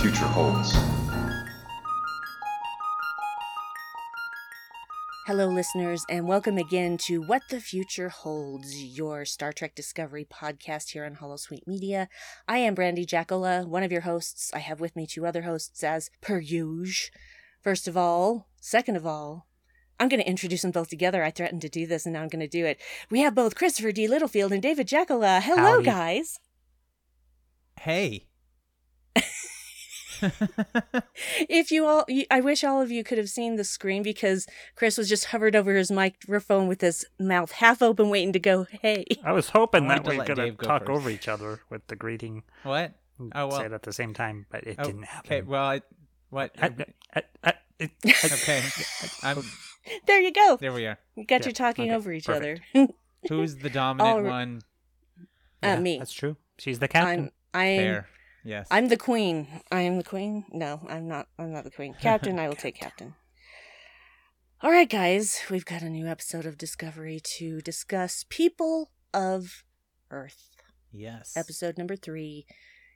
Future holds. Hello, listeners, and welcome again to What the Future Holds, your Star Trek Discovery podcast here on Holosuite Media. I am Brandy Jackola, one of your hosts. I have with me two other hosts as per usual. First of all, second of all, I'm going to introduce them both together. I threatened to do this, and now I'm going to do it. We have both Christopher D. Littlefield and David Jackola. Hello, Howdy. guys. Hey. If you all, I wish all of you could have seen the screen because Chris was just hovered over his microphone with his mouth half open, waiting to go, hey. I was hoping I that we let could Dave talk first. over each other with the greeting. what? Oh, well. Say it at the same time, but it Oh, didn't happen. Okay, well, I, what? Uh, it- okay. I'm, There you go. there we are. You got Yeah, your talking okay, over each perfect. other. Who's the dominant All one? uh, yeah, me. That's true. She's the captain. I'm, I'm, There. Yes. I'm the queen. I am the queen. No, I'm not. I'm not the queen. Captain. I will take captain. All right, guys. We've got a new episode of Discovery to discuss People of Earth. yes. Episode number three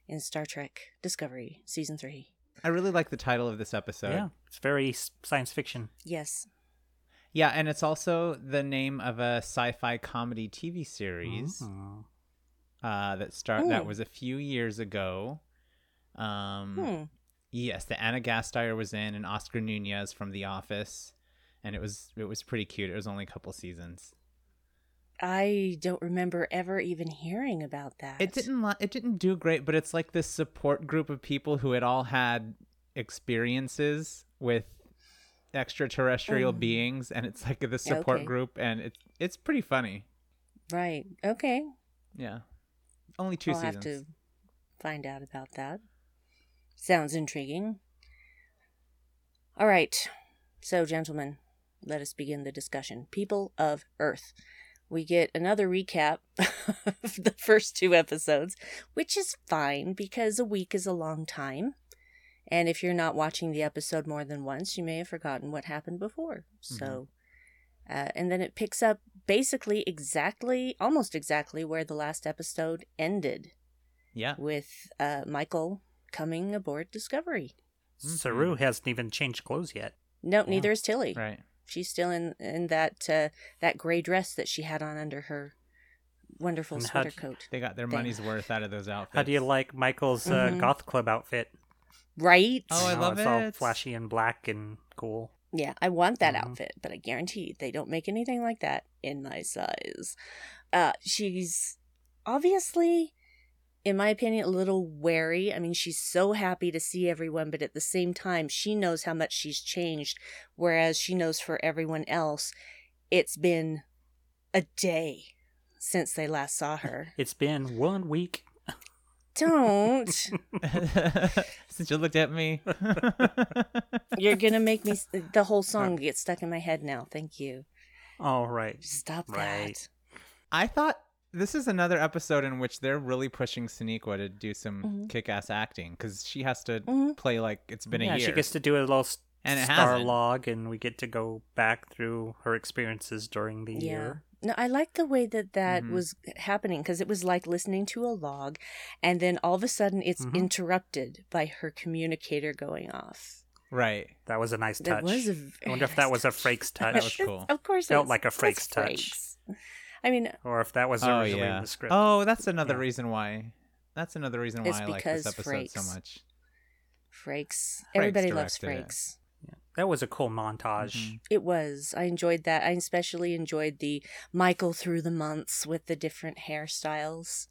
in Star Trek Discovery, season three. I really like the title of this episode. yeah, it's very science fiction. Yes. Yeah, and it's also the name of a sci-fi comedy TV series Mhm. Uh, that start that was a few years ago. Um, Hmm. Yes, that Anna Gasteyer was in, and Oscar Nunez from The Office, and it was it was pretty cute. It was only a couple seasons. I don't remember ever even hearing about that. It didn't it didn't do great, but it's like this support group of people who had all had experiences with extraterrestrial Mm. beings, and it's like this support Okay. group, and it's it's pretty funny. Right. Okay. Yeah, only 2 I'll seasons. have to find out about that. Sounds intriguing. All right. So, gentlemen, let us begin the discussion. People of Earth. We get another recap of the first two episodes, which is fine because a week is a long time. And if you're not watching the episode more than once, you may have forgotten what happened before. So, uh, and then it picks up basically exactly, almost exactly where the last episode ended Yeah, with uh, Michael coming aboard Discovery. Saru hasn't even changed clothes yet. No, neither is Tilly. right. She's still in in that uh, that gray dress that she had on under her wonderful And sweater d- coat. They got their Thing. money's worth out of those outfits. How do you like Michael's uh, Mhm. goth club outfit? Right? Oh, I You know, love it's all flashy and black and cool. Yeah, I want that Mhm. outfit, but I guarantee they don't make anything like that in my size. Uh, she's obviously, in my opinion, a little wary. I mean, she's so happy to see everyone, but at the same time, she knows how much she's changed, whereas she knows for everyone else, it's been a day since they last saw her. It's been one week. Don't. Since you looked at me. You're gonna make me. The whole song get stuck in my head now. Thank you. All right. Stop Right. that. I thought this is another episode in which they're really pushing Sonequa to do some Mhm. kick-ass acting because she has to Mhm. play like it's been yeah, a year. she gets to do a little s- And it star hasn't. log, and we get to go back through her experiences during the Yeah. year. No, I like the way that that Mhm. was happening because it was like listening to a log, and then all of a sudden it's Mhm. interrupted by her communicator going off. right. That was a nice That touch. was a I very wonder if nice that was a touch. Frakes touch. That was cool. Of course, Felt it's- like a that's Frakes touch. Frakes. I mean, or if that was Oh originally yeah. in the script. Oh, that's another Yeah. reason why. That's another reason why It's Oh, I like this because episode so much. Frakes. Everybody loves directed it. That was a cool montage. Mhm. It was. I enjoyed that. I especially enjoyed the Michael through the months with the different hairstyles.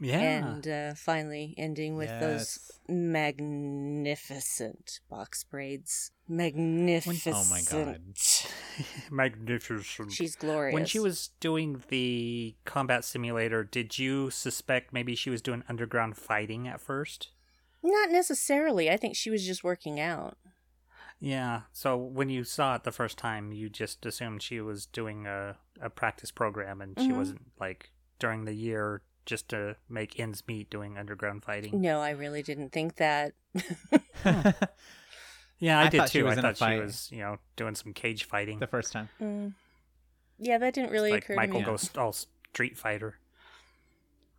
Yeah. And uh, finally ending with those magnificent box braids. Magnificent. Oh my God. Magnificent. She's glorious. When she was doing the combat simulator, did you suspect maybe she was doing underground fighting at first? Not necessarily. I think she was just working out. Yeah. So when you saw it the first time, you just assumed she was doing a, a practice program and she Mhm. wasn't like during the year just to make ends meet doing underground fighting. No, I really didn't think that. Yeah, I, I did too. I thought she was, you know, doing some cage fighting. the first time. Mm. Yeah, that didn't really like occur Michael to me. goes all Street Fighter.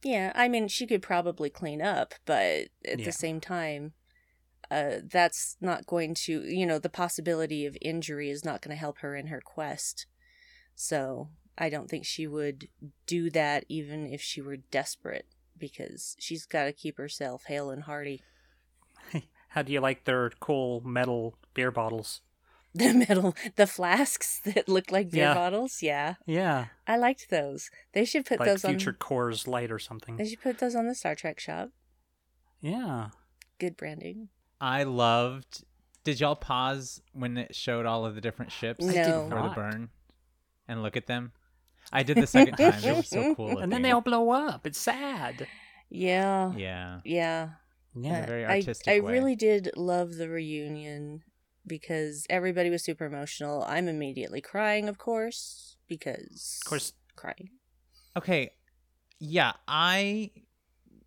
Yeah, I mean, she could probably clean up, but at Yeah. the same time, uh, that's not going to, you know, the possibility of injury is not going to help her in her quest. So I don't think she would do that even if she were desperate, because she's got to keep herself hale and hearty. How do you like their cool metal beer bottles? The metal, the flasks that look like beer Yeah. bottles, yeah, Yeah, I liked those. They should put like those Future on. Coors Light or something. They should put those on the Star Trek shop. Yeah. Good branding. I loved. Did y'all pause when it showed all of the different ships I did for the burn and look at them? I did the second time. They were so cool. And then they all blow up. It's sad. Yeah, Yeah. yeah. Yeah. a very I- artistic I, way. really did love the reunion because everybody was super emotional. I'm immediately crying, of course, because Of course, crying. Okay. Yeah, I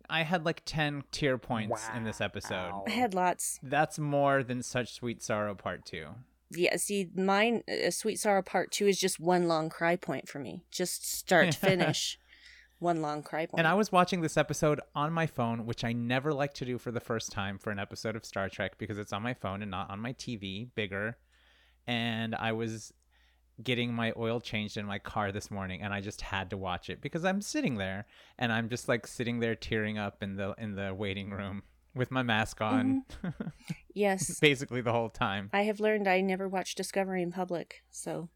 I had like 10 tear points in this episode. I had lots. That's more than such sweet sorrow part 2. Yeah, see, mine, uh, Sweet Sorrow Part Two, is just one long cry point for me. Just start to finish, one long cry point. And I was watching this episode on my phone, which I never like to do for the first time for an episode of Star Trek because it's on my phone and not on my TV, bigger. And I was getting my oil changed in my car this morning and I just had to watch it because I'm sitting there and I'm just like sitting there tearing up in the in the waiting room with my mask on mm-hmm. yes, basically the whole time. I have learned I never watch Discovery in public, so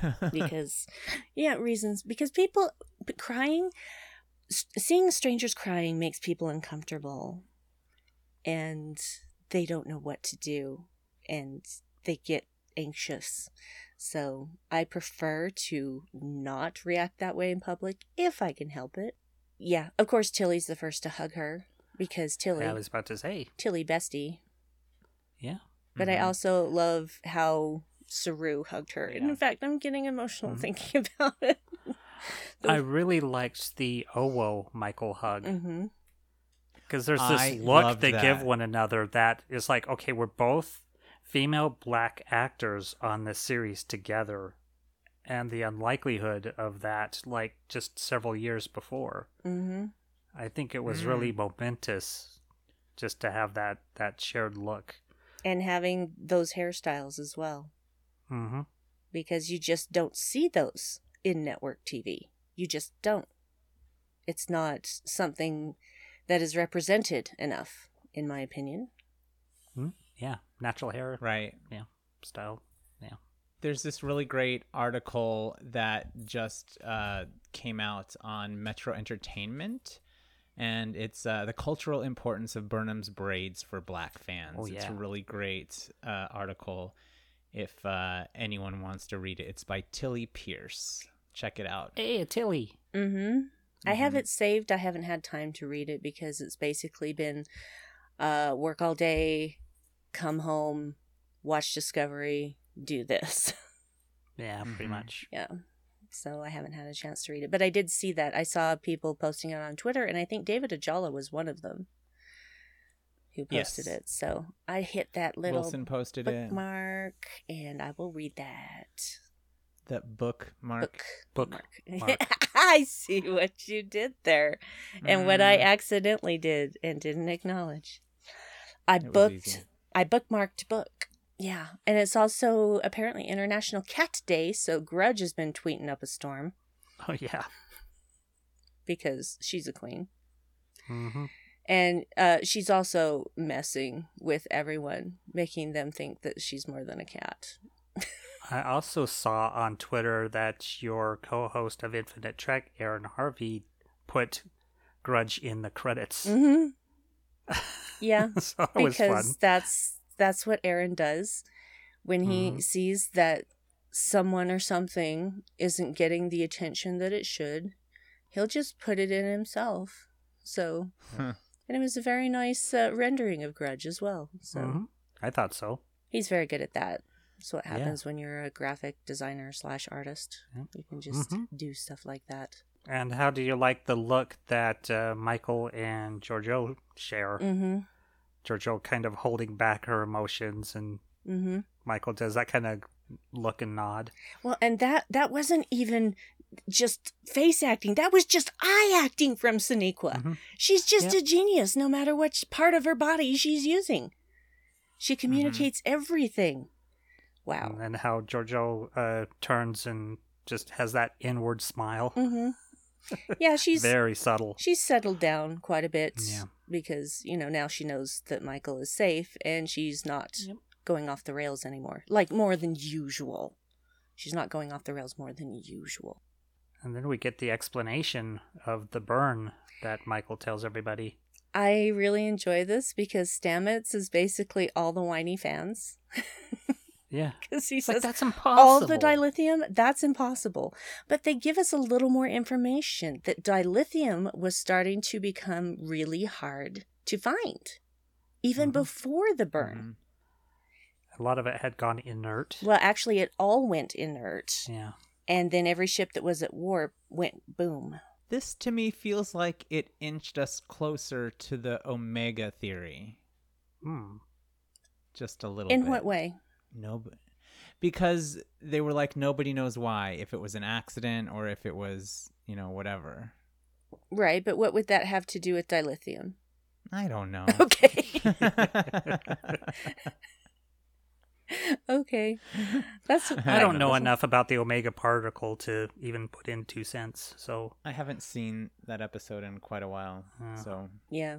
because yeah reasons because people crying seeing strangers crying makes people uncomfortable and they don't know what to do and they get anxious so i prefer to not react that way in public if i can help it yeah of course tilly's the first to hug her because tilly I was about to say. tilly bestie Yeah. but I also love how Saru hugged her. And Mm-hmm. In fact, I'm getting emotional Mhm. thinking about it. I really liked the Owo Michael hug hmm because there's this I look loved they give one another that is like, okay, we're both female black actors on this series together, and the unlikelihood of that, like just several years before. hmm I think it was Mm. really momentous just to have that that shared look. And having those hairstyles as well, Mm-hmm. because you just don't see those in network TV. You just don't. It's not something that is represented enough, in my opinion. Yeah, natural hair right. Yeah, style. Yeah. there's this really great article that just uh, came out on Metro Entertainment, and it's uh, the cultural importance of Burnham's braids for Black fans. Oh, It's a really great uh, article. If uh, anyone wants to read it, it's by Tilly Pearce. Check it out. Hey, Tilly. Mm-hmm. I have it saved. I haven't had time to read it because it's basically been uh, work all day, come home, watch Discovery, do this. Yeah, pretty Mhm. much. yeah. So I haven't had a chance to read it. But I did see that. I saw people posting it on Twitter, and I think David Ajala was one of them who posted Yes. it. So I hit that little Wilson posted it. bookmark, and I will read that. The bookmark. Book. Bookmark. I see what you did there. and what I Mm, accidentally did and didn't acknowledge. I It was booked easy. I bookmarked book. Yeah. And it's also apparently International Cat Day, so Grudge has been tweeting up a storm Oh yeah. because she's a queen. Mm-hmm. And uh, she's also messing with everyone, making them think that she's more than a cat. I also saw on Twitter that your co-host of Infinite Trek, Aaron Harvey, put Grudge in the credits. hmm Yeah. so because that's that's what Aaron does when he Mhm. sees that someone or something isn't getting the attention that it should, he'll just put it in himself. So, Huh. and it was a very nice uh, rendering of Grudge as well. So Mhm. I thought so. he's very good at that. So what Yeah. happens when you're a graphic designer slash artist. You can just Mhm. do stuff like that. And how do you like the look that uh, Michael and Georgiou share? Mm-hmm. Georgiou kind of holding back her emotions, and Mm-hmm. Michael does that kind of look and nod. Well, and that that wasn't even just face acting. That was just eye acting from Sonequa. Mhm. She's just Yep. a genius, no matter what part of her body she's using. She communicates everything. Wow. And how Georgiou uh, turns and just has that inward smile. Mm-hmm. Yeah, she's Very subtle. she's settled down quite a bit Yeah. because you know now she knows that Michael is safe and she's not Yep. going off the rails anymore. Like more than usual. She's not going off the rails more than usual. And then we get the explanation of the burn that Michael tells everybody. I really enjoy this because Stamets is basically all the whiny fans. Yeah. Because he It's like, says that's impossible. all the dilithium, that's impossible. But they give us a little more information that dilithium was starting to become really hard to find, even Mhm. before the burn. A lot of it had gone inert. Well, actually, it all went inert. Yeah. And then every ship that was at war went boom. This to me feels like it inched us closer to the Omega theory. Hmm. Just a little In bit. what way? No, because they were like nobody knows why if it was an accident or if it was you know whatever. Right, but what would that have to do with dilithium? I don't know. Okay. okay. That's I I don't don't know know. enough about the omega particle to even put in two cents. So I haven't seen that episode in quite a while, Oh. so yeah.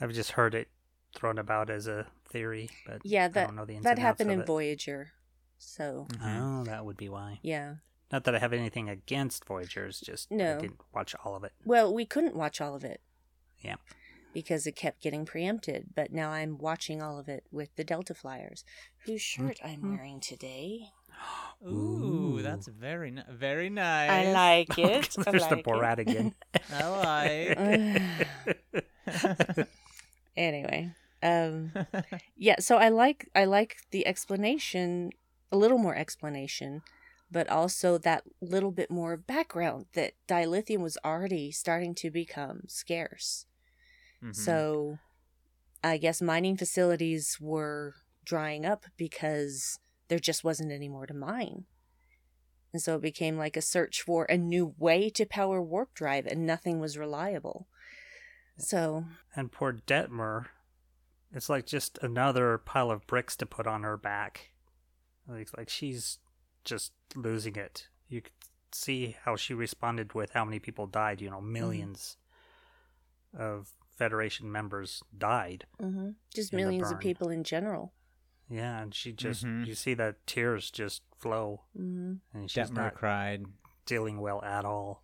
I've just heard it thrown about as a theory, but Yeah, I that don't know the ins that happened in it. Voyager. So, Mhm. Oh, that would be why. yeah. Not that I have anything against Voyagers, just No. I didn't watch all of it. Well, we couldn't watch all of it Yeah. because it kept getting preempted, but now I'm watching all of it with the Delta Flyers, whose shirt I'm Mhm. wearing today. Ooh, Ooh. that's very ni- very nice. I like it. I There's the like Borat again. I it. anyway, um, yeah. So I like I like the explanation, a little more explanation, but also that little bit more background that dilithium was already starting to become scarce. Mhm. So I guess mining facilities were drying up because there just wasn't any more to mine. And so it became like a search for a new way to power warp drive, and nothing was reliable. So, and poor Detmer, it's like just another pile of bricks to put on her back. Like, like she's just losing it. You could see how she responded with how many people died. You know, 1000000s of Federation members died. mhm, just millions of people in general. Yeah, and she just Mhm. you see that tears just flow, hmm and she's Detmer not cried. dealing well at all.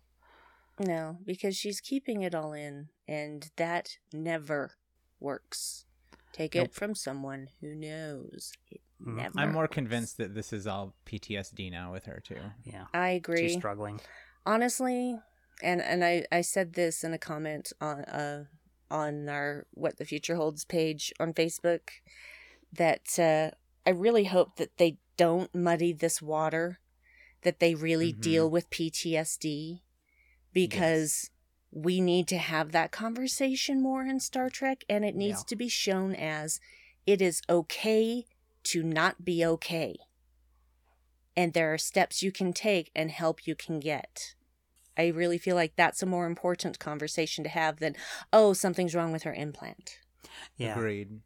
No, because she's keeping it all in, and that never works. Take Nope. it from someone who knows. It Mm. never. I'm more works. convinced that this is all PTSD now with her too. Yeah, I agree. she's struggling. honestly and and I, I said this in a comment on uh on our what the future holds page on facebook that uh i really hope that they don't muddy this water that they really Mhm. deal with ptsd because we need to have that conversation more in star trek and it needs Yeah. to be shown as it is okay to not be okay and there are steps you can take and help you can get. I really feel like that's a more important conversation to have than, oh, something's wrong with her implant. Yeah, Agreed.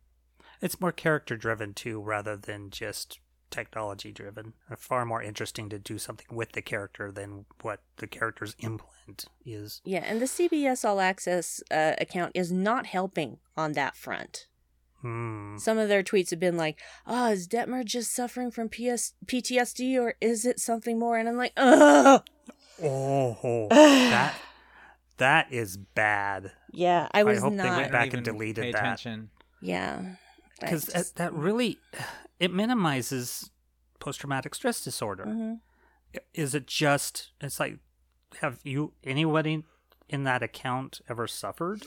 it's more character driven too, rather than just technology driven. Far more interesting to do something with the character than what the character's implant is. Yeah, and the CBS All Access uh, account is not helping on that front. Hmm. Some of their tweets have been like, oh, is Detmer just suffering from PS- PTSD or is it something more? And I'm like, ugh. Oh, that that is bad. Yeah, I was hope they went back and deleted pay that. attention. Yeah. Because just- that really it minimizes post traumatic stress disorder. hmm Is it just? It's like, have you anybody in that account ever suffered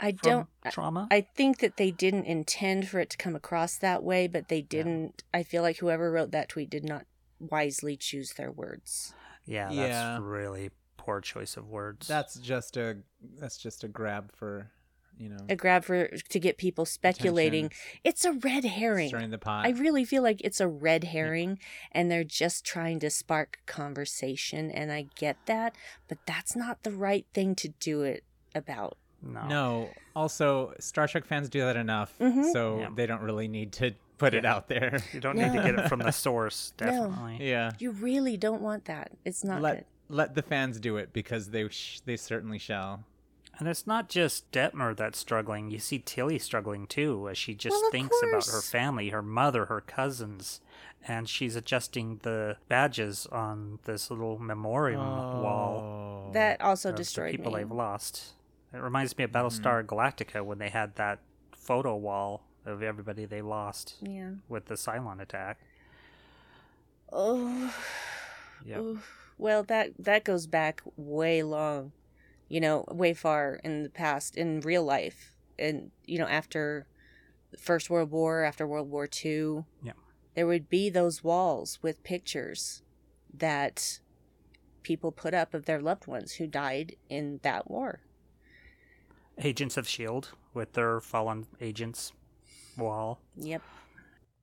I from don't. Trauma? I think that they didn't intend for it to come across that way, but they didn't. I feel like whoever wrote that tweet did not wisely choose their words. yeah, that's Yeah. really poor choice of words. That's just a that's just a grab for, you know, A grab for to get people speculating. attention, It's a red herring. stirring the pot. I really feel like it's a red herring and they're just trying to spark conversation and I get that, but that's not the right thing to do it about. no. No. Also, Star Trek fans do that enough, Mhm. so Yeah. they don't really need to put it out there. You don't need to get it from the source, No. definitely. Yeah. You really don't want that. It's not let good. let the fans do it because they sh- they certainly shall. And it's not just Detmer that's struggling. You see Tilly struggling too, as she just Well, of thinks about her family, her mother, her cousins, and she's adjusting the badges on this little memorial wall Oh. That also of the people me. they've lost. It reminds me of Battlestar mm-hmm. Galactica when they had that photo wall of everybody they lost Yeah. with the Cylon attack. Oh. Yep. Oof. Well, that that goes back way long, you know, way far in the past in real life, and you know, after the First World War, after World War Two, Yeah. there would be those walls with pictures that people put up of their loved ones who died in that war. Agents of S.H.I.E.L.D. With their fallen agents wall. Yep,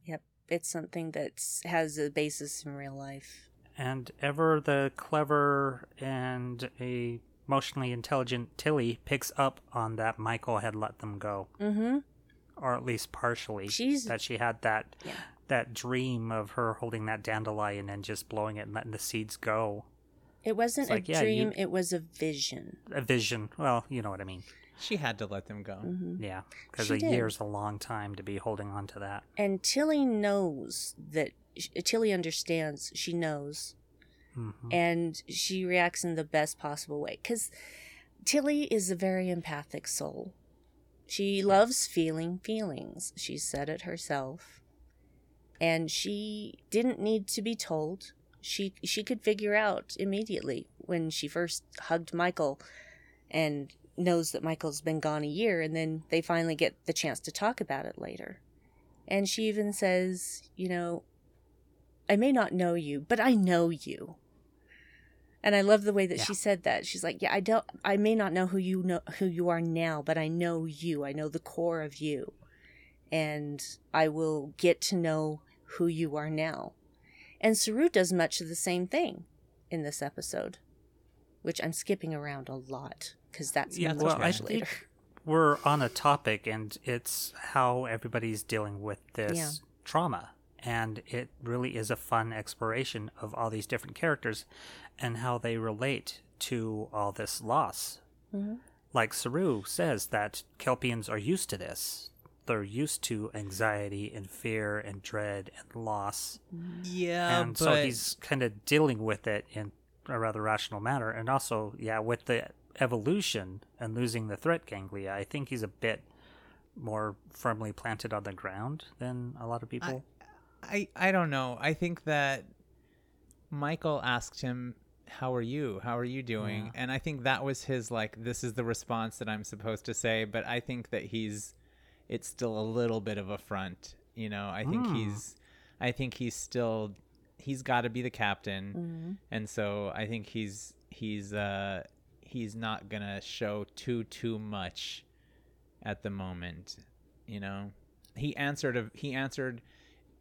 yep, it's something that has a basis in real life. And ever the clever and a emotionally intelligent Tilly picks up on that Michael had let them go, Mm-hmm. or at least partially. She's- that she had that Yeah. that dream of her holding that dandelion and just blowing it and letting the seeds go. It wasn't It's like, a yeah, dream; you- it was a vision. A vision. Well, you know what I mean. She had to let them go. Mm-hmm. Yeah, because a did. year's a long time to be holding on to that. And Tilly knows that Tilly understands. She knows, hmm and she reacts in the best possible way. Because Tilly is a very empathic soul. She loves feeling feelings. She said it herself, and she didn't need to be told. She she could figure out immediately when she first hugged Michael, and knows that Michael's been gone a year, and then they finally get the chance to talk about it later. And she even says, you know, I may not know you, but I know you. And I love the way that Yeah. she said that. She's like, "Yeah, I don't I may not know who you know who you are now, but I know you. I know the core of you. And I will get to know who you are now." And Saru does much of the same thing in this episode, which I'm skipping around a lot because that's Yeah, well, I much think we're on a topic, and it's how everybody's dealing with this Yeah. trauma. And it really is a fun exploration of all these different characters and how they relate to all this loss. Mhm. Like Saru says that Kelpians are used to this. They're used to anxiety and fear and dread and loss. Yeah, and so he's kind of dealing with it in a rather rational manner. And also, yeah, with the evolution and losing the threat ganglia, I think he's a bit more firmly planted on the ground than a lot of people. I I don't know. I think that Michael asked him, "How are you? How are you doing?" Yeah. And I think that was his like, "This is the response that I'm supposed to say." But I think that he's, it's still a little bit of a front. You know, I think Hmm. he's, I think he's still, he's got to be the captain, Mhm. and so I think he's he's uh he's not gonna show too too much at the moment. You know, he answered a, he answered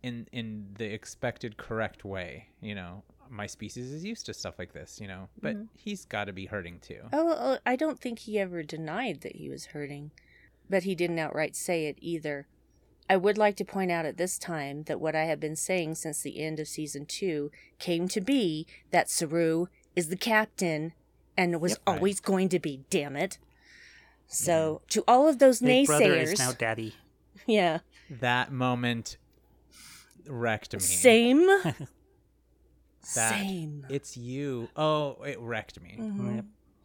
in in the expected correct way you know my species is used to stuff like this you know but mm-hmm. he's got to be hurting too Oh, I don't think he ever denied that he was hurting, but he didn't outright say it either. I would like to point out at this time that what I have been saying since the end of season two came to be that Saru is the captain and was Yep. always going to be, damn it. So, mm-hmm. to all of those Big brother is naysayers, now daddy. yeah, that moment wrecked me same, That- same. it's you oh it wrecked me Mhm. Yep.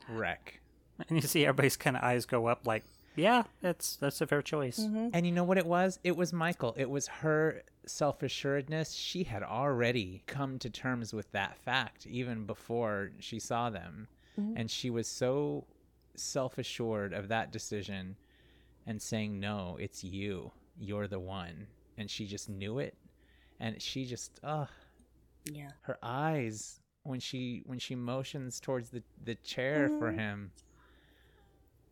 wreck And you see everybody's kind of eyes go up, like, yeah, that's that's a fair choice. Mhm. and you know what it was it was michael it was her self assuredness, she had already come to terms with that fact even before she saw them. And she was so self assured of that decision and saying, No, it's you. You're the one. And she just knew it. And she just, ugh, Yeah. her eyes when she when she motions towards the the chair for mm-hmm. him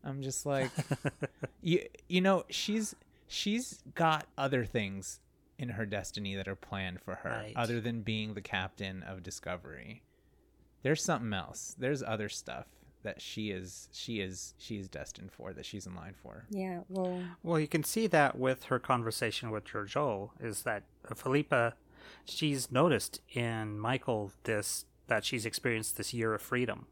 i'm just like you you know she's she's got other things in her destiny that are planned for her Right. other than being the captain of discovery. There's something else. There's other stuff that she is she is she is destined for that she's in line for Yeah. Well, Well, you can see that with her conversation with Georgiou, is that Philippa, she's noticed in Michael this that she's experienced this year of freedom,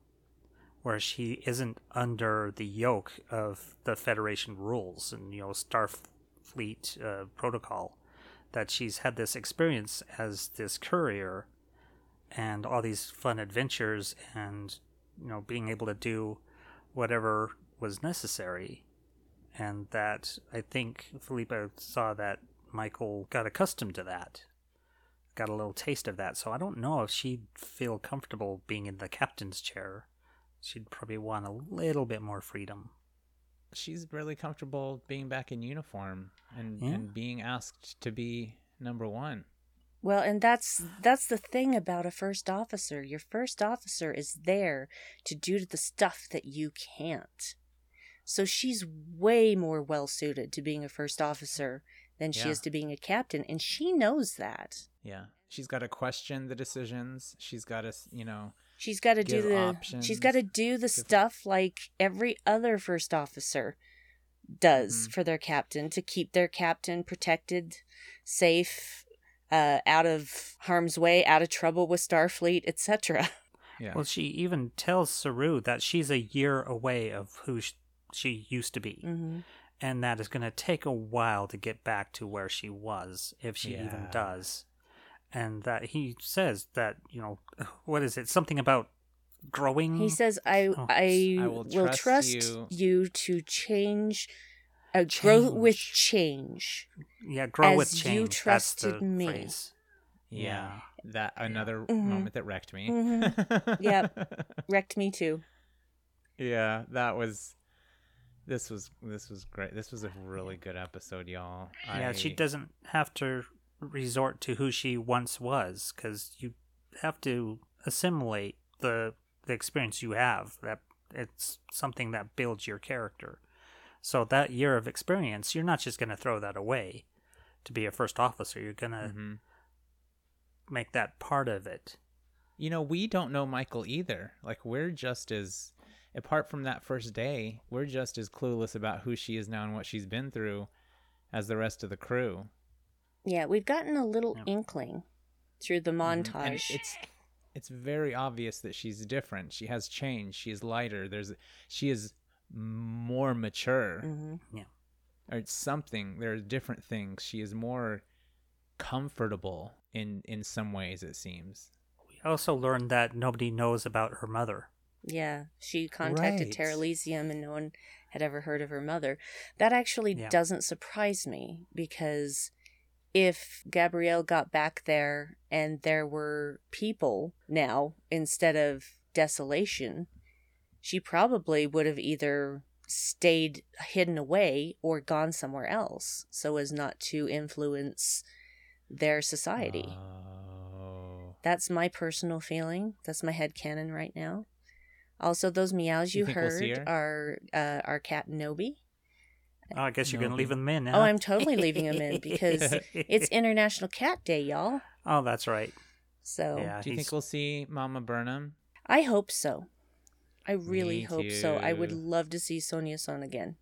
where she isn't under the yoke of the Federation rules and you know Starfleet uh, protocol. That she's had this experience as this courier, and all these fun adventures, and you know being able to do whatever was necessary and that I think Philippa saw that Michael got accustomed to that, got a little taste of that. So I don't know if she'd feel comfortable being in the captain's chair. She'd probably want a little bit more freedom. she's really comfortable being back in uniform and, Yeah. and being asked to be number one Well, and that's that's the thing about a first officer. Your first officer is there to do the stuff that you can't. So she's way more well suited to being a first officer than she Yeah. is to being a captain, and she knows that. Yeah. She's got to question the decisions. She's got to, you know, She's got to do the options. she's got to do the stuff like every other first officer does Mhm. for their captain to keep their captain protected, safe, uh, out of harm's way, out of trouble with Starfleet, etc. yeah. Well, she even tells Saru that she's a year away of who sh- she used to be, Mm-hmm. and that it's going to take a while to get back to where she was, if she even does. And that he says that, you know, what is it? Something about growing? He says, "I Oh. I, I will will, trust trust, you." you. to change, uh, grow with Change. change." Yeah, grow with change. you That's trusted the me. Phrase. yeah. That another Mhm. moment that wrecked me. Mhm. Yep. Wrecked me too. yeah, that was this was this was great. This was a really good episode, y'all. Yeah, she doesn't have to resort to who she once was because you have to assimilate the the experience you have. That it's something that builds your character. So that year of experience, you're not just going to throw that away to be a first officer. You're going to Mhm. make that part of it. You know, we don't know Michael either. Like we're just as apart from that first day, we're just as clueless about who she is now and what she's been through as the rest of the crew. Yeah, we've gotten a little Yeah. inkling through the Mhm. And montage. it's it's very obvious that she's different. She has changed. She is lighter. There's she is more mature hmm or it's something. There are different things. She is more comfortable in in some ways it seems. We also learned that nobody knows about her mother. Yeah, she contacted Right. Terralysium and no one had ever heard of her mother. That actually Yeah. doesn't surprise me because if Gabrielle got back there and there were people now instead of desolation, she probably would have either stayed hidden away or gone somewhere else so as not to influence their society. Oh. That's my personal feeling. That's my head canon right now. Also, those meows You you, think we'll heard her? are uh, our cat Nobi. Oh, I guess you're going to leave them in now. Oh, I'm totally leaving him in because it's International Cat Day, y'all. Oh, that's right. So Yeah, Do you he's- think we'll see Mama Burnham? I hope so. I really Me hope so. I would love to see Sonja Sohn again.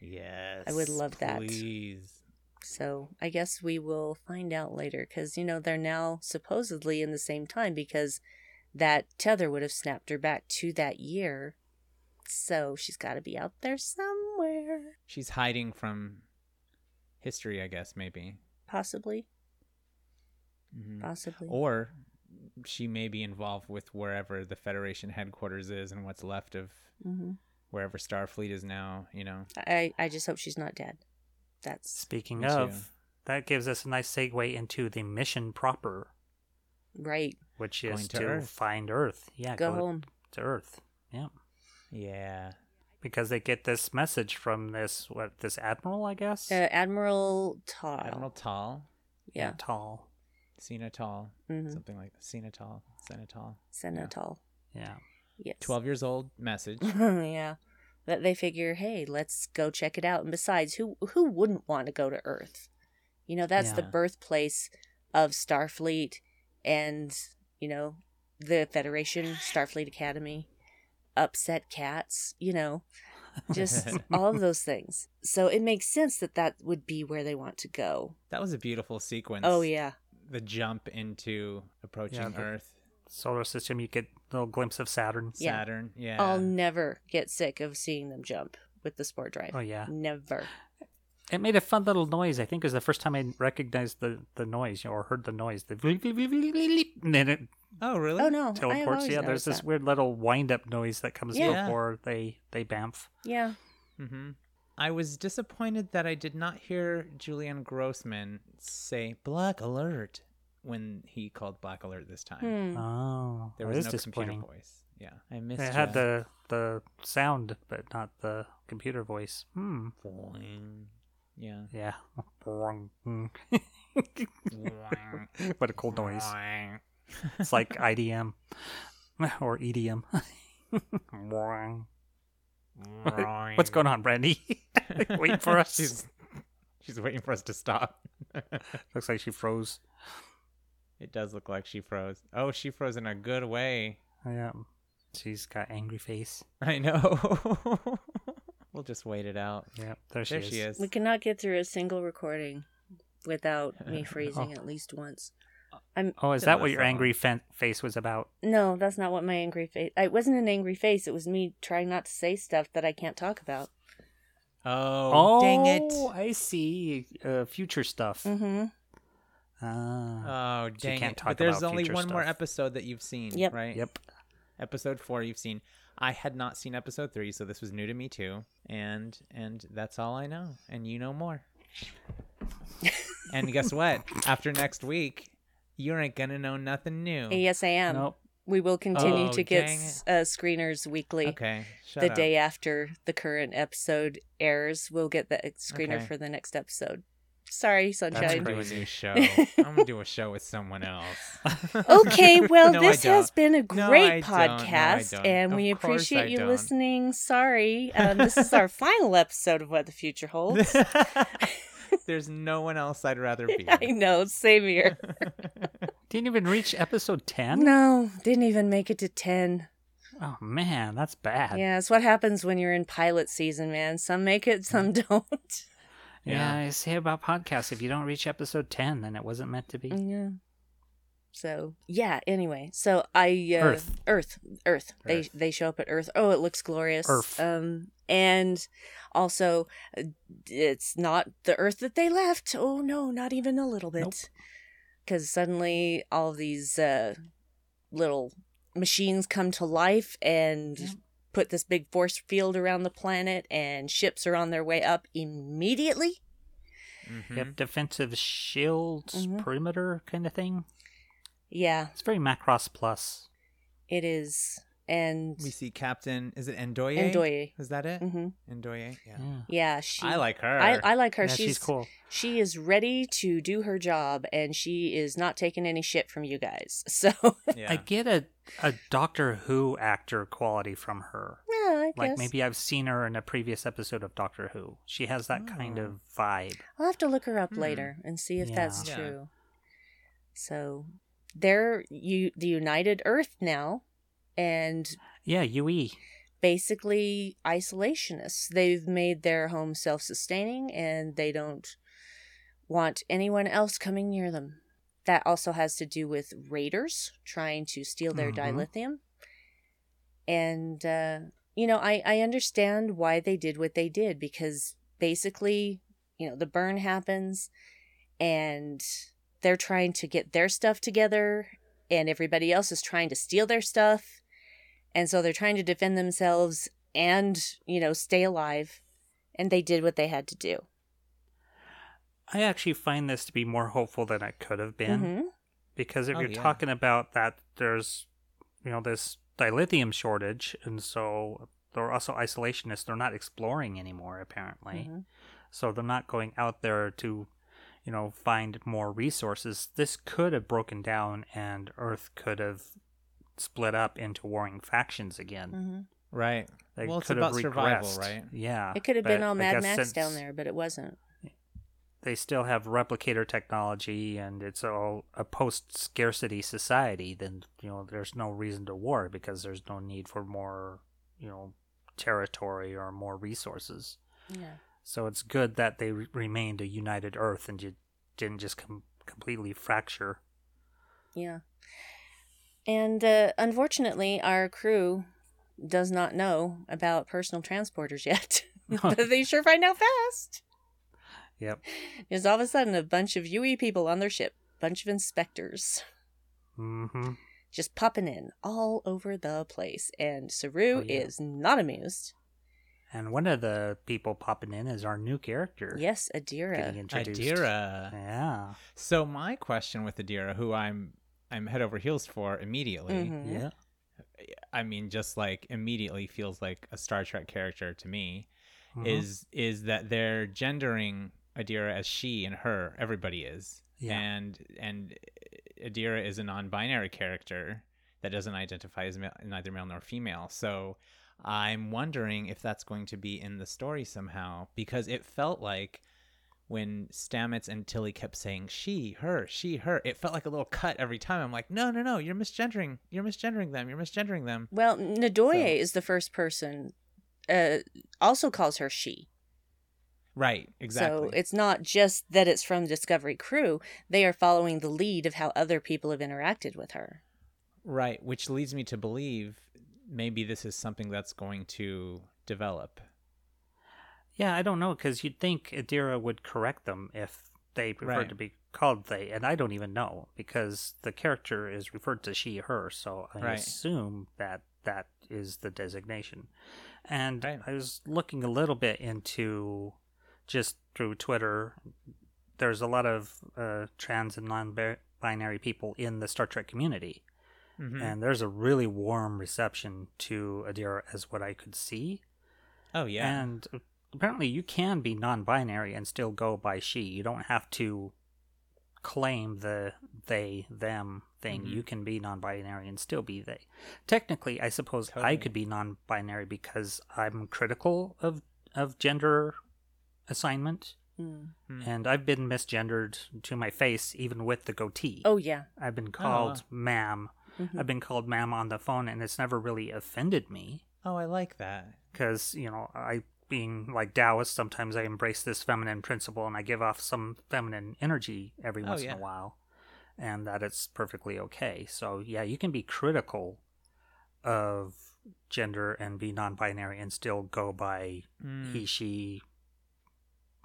Yes. I would love that. Please. So I guess we will find out later because, you know, they're now supposedly in the same time because that tether would have snapped her back to that year. So she's got to be out there somewhere, She's hiding from history, I guess, maybe. possibly. Mhm. Possibly. Or she may be involved with wherever the Federation headquarters is and what's left of hmm wherever Starfleet is now, you know. I, I just hope she's not dead. That's Speaking Me too. of, that gives us a nice segue into the mission proper, Right. which Going is to to, Earth. find Earth. Yeah, Go home. to Earth. Yeah, Yeah. because they get this message from this what this admiral, I guess. Uh, Admiral Tal. Admiral Tal, Yeah. tall. Senna Tal, hmm something like Senna Tal, Senna Tal. Senatal. Yeah. Yes. 12 years old message. yeah. That they figure, hey, let's go check it out. And besides, who who wouldn't want to go to Earth? You know, that's the birthplace of Starfleet and, you know, the Federation, Starfleet Academy, upset cats, you know, just all of those things. So it makes sense that that would be where they want to go. that was a beautiful sequence. Oh, yeah. The jump into approaching the- Earth, Solar system, you get a little glimpse of Saturn. Yeah. Saturn. Yeah. I'll never get sick of seeing them jump with the spore drive. Oh yeah. Never. It made a fun little noise. I think it was the first time I recognized the, the noise, you know, or heard the noise. The and then it oh, really? Oh, no. I teleports. Yeah, there's this that. weird little wind up noise that comes Yeah. before they they bamf. Yeah. hmm I was disappointed that I did not hear Julianne Grossman say "Black Alert" when he called "Black Alert" this time. Hmm. Oh, There that was is no computer disappointing. voice. Yeah, I missed. It had the the sound, but not the computer voice. Hmm. Boing. Yeah. Yeah. What a cool noise. It's like IDM or EDM. What's going on, Brandy? Waiting for us. She's, she's waiting for us to stop. Looks like she froze. it does look like she froze. Oh, she froze in a good way. Yeah. She's got angry face. I know. we'll just wait it out. Yeah, there she There is. she is. We cannot get through a single recording without me oh. freezing Oh. at least once. I'm Oh, is that what your angry fa- face was about? no, that's not what my angry face. It wasn't an angry face. It was me trying not to say stuff that I can't talk about. Oh, oh dang it. Oh I see. Uh, future stuff. Mm-hmm. Ah. Oh, dang can't it. talk But there's about only future one more episode that you've seen, Yep. right? yep. Episode 4 you've seen. I had not seen episode 3, so this was new to me too. And and that's all I know. And you know more. and guess what? After next week, you ain't going to know nothing new. Yes, I am. Nope. We will continue Oh, to get uh, screeners weekly. Okay. Shut the up. day after the current episode airs, we'll get the screener Okay. for the next episode. Sorry, sunshine. I'm sunshine. gonna do a new show. I'm gonna do a show with someone else. Okay, well, No, this has been a great No, podcast, don't. and Of we course I appreciate you don't. listening. Sorry, um, this is our final episode of What the Future Holds. There's no one else I'd rather be. I know, same here. Didn't even reach episode 10? no, didn't even make it to 10. Oh, man, that's bad. Yeah, it's what happens when you're in pilot season, man. Some make it, some mm. don't. Yeah, Yeah. I say about podcasts. If you don't reach episode 10, then it wasn't meant to be. Yeah. So yeah. Anyway, so I uh, Earth. Earth, Earth. They Earth. they show up at Earth. Oh, it looks glorious. Earth. Um, and also, uh, it's not the Earth that they left. Oh no, not even a little Nope. bit. Because suddenly all these uh, little machines come to life and Yep. put this big force field around the planet, and ships are on their way up immediately. Mhm. Yep, defensive shields, Mhm. perimeter kind of thing. Yeah, It's very Macross Plus. it is. And We see Captain. Is it Ndoye? Ndoye. Is that it? hmm Ndoye. Yeah. Yeah, Yeah, she. I like her. I, I like her. Yeah, she's, she's cool. She is ready to do her job, and she is not taking any shit from you guys. So yeah. I get a, a Doctor Who actor quality from her. yeah, I Like guess maybe I've seen her in a previous episode of Doctor Who. She has that kind Oh. of vibe. I'll have to look her up Hmm. later and see if that's Yeah. true. So they're you the United Earth now, and Yeah. UE. basically isolationists. They've made their home self-sustaining, and they don't want anyone else coming near them. That also has to do with raiders trying to steal their Mhm. dilithium. And uh, you know, I I understand why they did what they did because basically, you know, the burn happens and they're trying to get their stuff together and everybody else is trying to steal their stuff. And so they're trying to defend themselves and, you know, stay alive. And they did what they had to do. I actually find this to be more hopeful than it could have been. hmm because if Oh, you're yeah. talking about that there's you know this dilithium shortage and so they're also isolationists they're not exploring anymore apparently Mhm. so they're not going out there to you know find more resources this could have broken down and earth could have split up into warring factions again hmm Right. they well, it's about have survival, right? yeah It could have been all Mad Max since- down there, but it wasn't. they still have replicator technology and it's all a post scarcity society, then you know there's no reason to war because there's no need for more you know territory or more resources. Yeah. So it's good that they re- remained a united Earth and you didn't just com- completely fracture. Yeah. And uh, unfortunately, our crew does not know about personal transporters yet. but they sure find out fast. Yep. There's all of a sudden a bunch of UE people on their ship, bunch of inspectors Mm-hmm. just popping in all over the place. And Saru Oh, yeah. is not amused. And one of the people popping in is our new character. Yes, Getting Adira. introduced. Adira. Yeah. So my question with Adira, who I'm I'm head over heels for immediately. Mhm. Yeah. I mean, just like immediately feels like a Star Trek character to me. Mhm. Is is that they're gendering Adira as she and her. Everybody is. Yeah. And and Adira is a non-binary character that doesn't identify as ma- neither male nor female. So I'm wondering if that's going to be in the story somehow because it felt like when Stamets and Tilly kept saying she, her, she, her, it felt like a little cut every time. I'm like, no, no, no, you're misgendering, you're misgendering them, you're misgendering them. Well, Ndoye So- is the first person, uh, also calls her she. Right, exactly. So it's not just that it's from Discovery Crew, they are following the lead of how other people have interacted with her. right, which leads me to believe maybe this is something that's going to develop. Yeah, I don't know because you'd think Adira would correct them if they preferred Right. to be called they, and I don't even know because the character is referred to she, her, so I Right. assume that that is the designation. And Right. I was looking a little bit into just through Twitter. There's a lot of uh, trans and non-binary people in the Star Trek community, Mhm. and there's a really warm reception to Adira, as what I could see. oh yeah, And apparently, you can be non binary and still go by she. You don't have to claim the they, them thing. Mhm. You can be non binary and still be they. Technically, I suppose I could be non binary because I'm critical of, of gender assignment. Mm. Hmm. And I've been misgendered to my face, even with the goatee. Oh, yeah. I've been wow. called ma'am. Mhm. I've been called ma'am on the phone, and it's never really offended me oh, I like that. because you know I being like Taoist, sometimes I embrace this feminine principle and I give off some feminine energy every Oh, once yeah. in a while, and that it's perfectly okay. So yeah, you can be critical of gender and be non-binary and still go by Mm, he, she,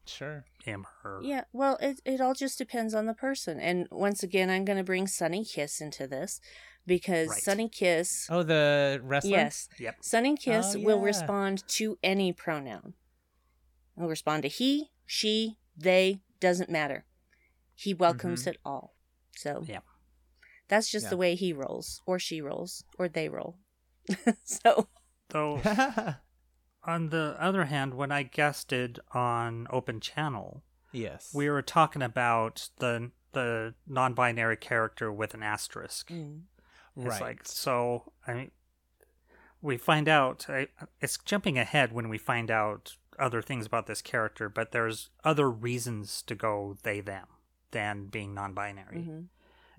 sure. him, her. Yeah, well, it, it all just depends on the person. And once again, I'm going to bring Sonny Kiss into this because Right. Sonny Kiss, Oh, the wrestler. yes, Yep. Sonny Kiss Oh, will respond to any pronoun. He'll respond to he, she, they, doesn't matter. He welcomes Mhm. it all. So Yeah. that's just Yeah. the way he rolls, or she rolls, or they roll. so Though on the other hand, when I guested on Open Channel, yes. we were talking about the the non-binary character with an asterisk. mm, right. It's like so. I mean, we find out. I, it's jumping ahead when we find out other things about this character, but there's other reasons to go they them than being non-binary, mhm.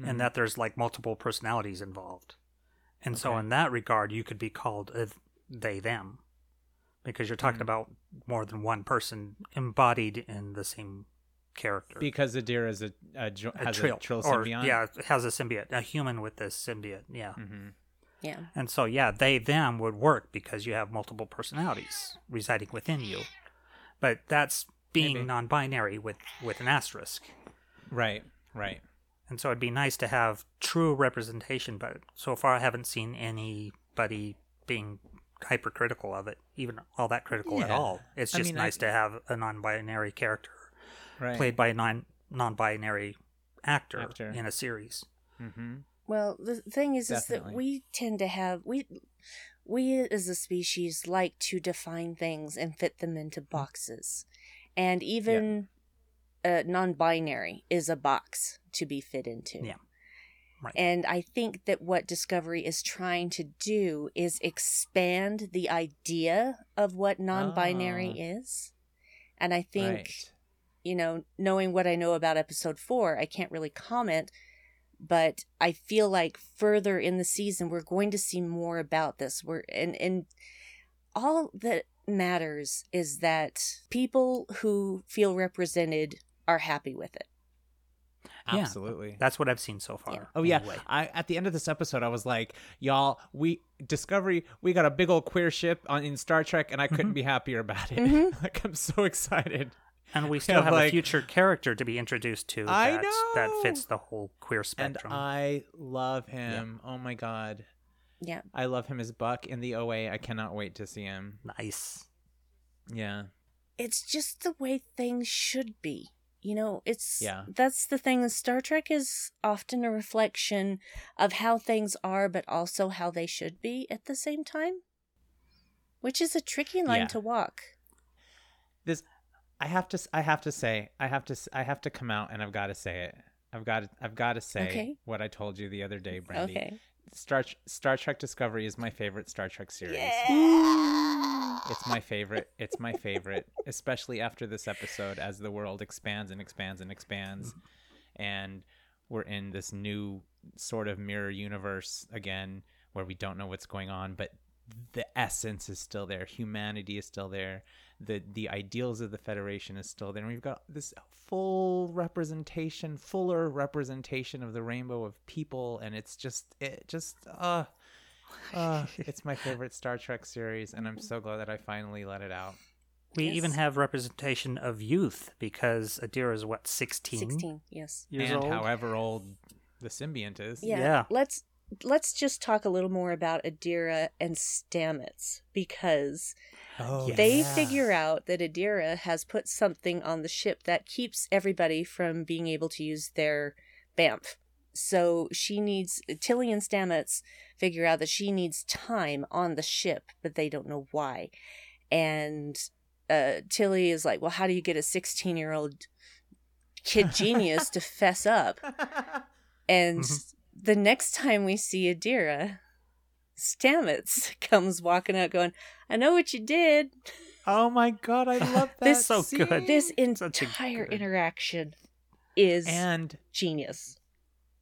Mhm. and that there's like multiple personalities involved. And so, in that regard, you could be called a they them because you're talking Mm. about more than one person embodied in the same character. because Adira is a, a, jo- a has trill, a trill or yeah, has a symbiote, a human with this symbiote. Yeah. hmm yeah. And so, yeah, they them would work because you have multiple personalities residing within you. But that's being Maybe. non-binary with with an asterisk. Right. Right. And so it'd be nice to have true representation, but so far I haven't seen anybody being hypercritical of it, even all that critical at all. It's I just mean, I- nice to have a non-binary character Right. played by a non non-binary actor, Actor. in a series. Mm-hmm. Well, the thing is, is that we tend to have we we as a species like to define things and fit them into boxes, and even uh, non-binary is a box to be fit into. Yeah. Right. And I think that what Discovery is trying to do is expand the idea of what non-binary Ah. is, and I think Right. You know, knowing what I know about episode four, I can't really comment, but I feel like further in the season we're going to see more about this. We're and and all that matters is that people who feel represented are happy with it. Yeah. Absolutely. That's what I've seen so far. Yeah. Oh yeah, anyway. I at the end of this episode, I was like, "Y'all, we Discovery, we got a big old queer ship on in Star Trek, and I couldn't be happier about it. Mhm. like, I'm so excited." And we still have, have a future character to be introduced to I that, that fits the whole queer spectrum. And spectrum. I love him. Oh my god, Yeah. I love him as Buck in the OA. I cannot wait to see him. nice. Yeah, It's just the way things should be. You know, it's Yeah. that's the thing. Star Trek is often a reflection of how things are, but also how they should be at the same time, which is a tricky line Yeah. to walk. I have to. I have to say. I have to. I have to come out, and I've got to say it. I've got. To, I've got to say Okay. what I told you the other day, Brandy. Okay. Star Star Trek Discovery is my favorite Star Trek series. It's my favorite. It's my favorite, especially after this episode as the world expands and expands and expands and we're in this new sort of mirror universe again where we don't know what's going on, but the essence is still there. Humanity is still there. The the ideals of the Federation is still there. And we've got this full representation, fuller representation of the rainbow of people and it's just it just uh uh, it's my favorite Star Trek series, and I'm so glad that I finally let it out. We even have representation of youth because Adira is what 16, 16, yes. years and old. however old the symbiont is. Yeah. Yeah. Let's let's just talk a little more about Adira and Stamets because Oh, they Yeah. figure out that Adira has put something on the ship that keeps everybody from being able to use their BAMF. So she needs Tilly and Stamets figure out that she needs time on the ship, but they don't know why. And uh, Tilly is like, "Well, how do you get a 16 year old kid genius to fess up?" And Mhm. The next time we see Adira, Stamets comes walking out going, I know what you did. oh my god, I love that. This- So good. This entire good- interaction is and genius.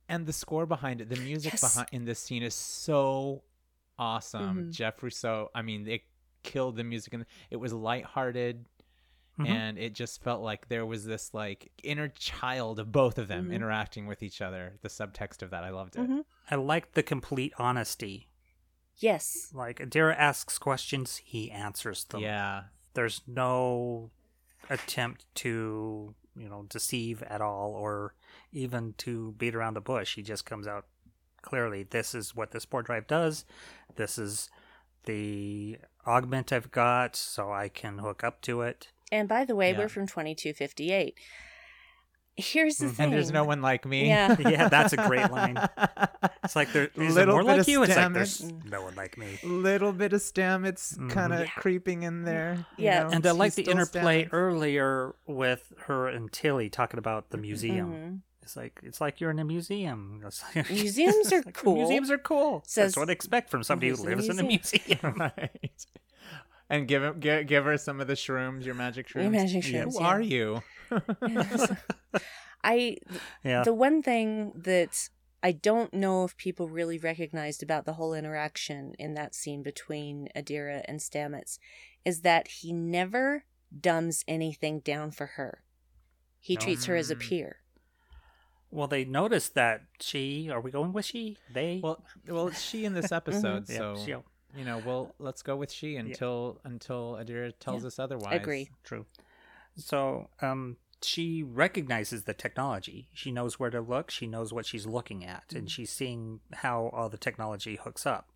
and the score behind it, the music Yes. behind in this scene is so awesome. Mhm. Jeff Russo, I mean, it killed the music, and it was lighthearted. Mhm. and it just felt like there was this like inner child of both of them Mhm. interacting with each other the subtext of that i loved it Mhm. I liked the complete honesty. Yes. Like Adira asks questions, he answers them. yeah There's no attempt to, you know, deceive at all or even to beat around the bush. He just comes out clearly. This is what the spore drive does. This is the augment I've got, so I can hook up to it. And by the way, Yeah. we're from 2258. Here's the thing. and there's no one like me Yeah. Yeah, that's a great line. It's like there is it Little more bit like of you. It's like there's no one like me. little bit of Stamets Mhm. kind of Yeah. creeping in there you Yeah. know? And I like He's the interplay Stamets. earlier with her and Tilly talking about the museum. Mhm. It's like it's like you're in a museum. Like- Museums are like, cool. Museums are cool. Says- That's what I expect from somebody who Lives in a lives in a museum. right and give him give, give her some of the shrooms your magic shrooms Your magic Yeah. shrooms. who yeah. are you I yeah. the one thing that I don't know if people really recognized about the whole interaction in that scene between Adira and Stamets is that he never dumbs anything down for her. He No. treats her as a Mm. peer. Well, they noticed that she. Are we going with she? They. well well it's she in this episode yeah, so she, you know well let's go with she until until adira tells Yeah. us otherwise Agree. true. So, um, she recognizes the technology. She knows where to look. She knows what she's looking at, and she's seeing how all the technology hooks up,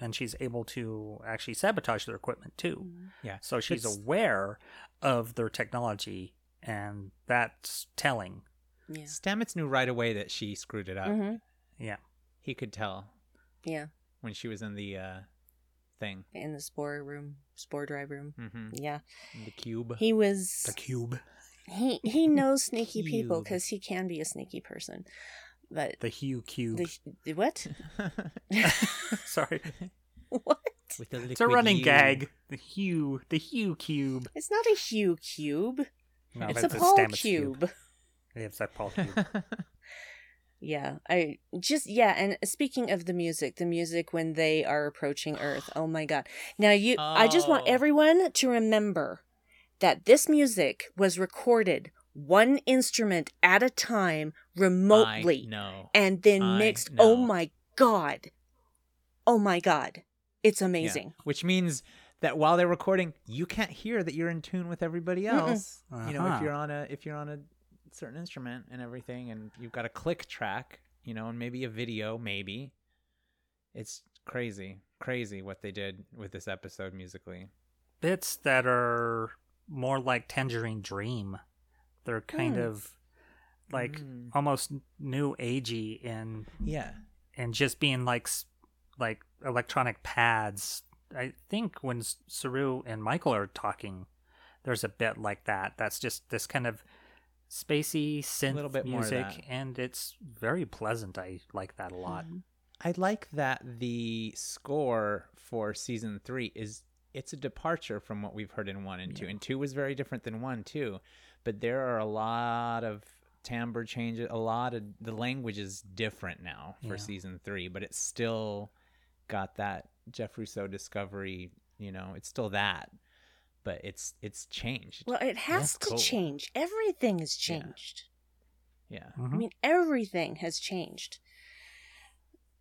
and she's able to actually sabotage their equipment too. yeah So she's It's- aware of their technology and that's telling. Yeah. Stamets knew right away that she screwed it up. hmm Yeah. He could tell Yeah. when she was in the uh, thing, In the spore room, spore drive room. mm-hmm. Yeah. in the cube. He was. The cube. He he knows sneaky people because he can be a sneaky person. But The Hugh cube. the, the what? Sorry. what? With the It's a running U. gag. The Hugh. The Hugh cube. It's not a Hugh cube. No, it's that's a Paul Stamets cube. Yeah, it's that Paul cube. Yeah, I just yeah, and speaking of the music, the music when they are approaching Earth. Oh my god. Now you I just want Oh. everyone to remember that this music was recorded one instrument at a time remotely No. and then I mixed. Oh my god. Oh my god. It's amazing. Which means that while they're recording, you can't hear that you're in tune with everybody else. You know, if Uh-huh. you're on a if you're on a certain instrument and everything, and you've got a click track, you know, and maybe a video, maybe. It's crazy, crazy what they did with this episode musically. Bits that are more like Tangerine Dream. They're kind Hmm. of like Mm. almost new agey in Yeah. and just being like like electronic pads. I think when Saru and Michael are talking, there's a bit like that. That's just this kind of spacey synth little bit music, that. and it's very pleasant. I like that a lot. Mhm. I like that the score for season three is it's a departure from what we've heard in one and two. And two was very different than one too, but there are a lot of timbre changes. A lot of the language is different now for Yeah. season three, but it's still got that Jeff Russo discovery. You know, it's still that, but it's it's changed. Well, it has to cool. change. Everything has Yeah. changed. yeah. Mhm. I mean, everything has changed.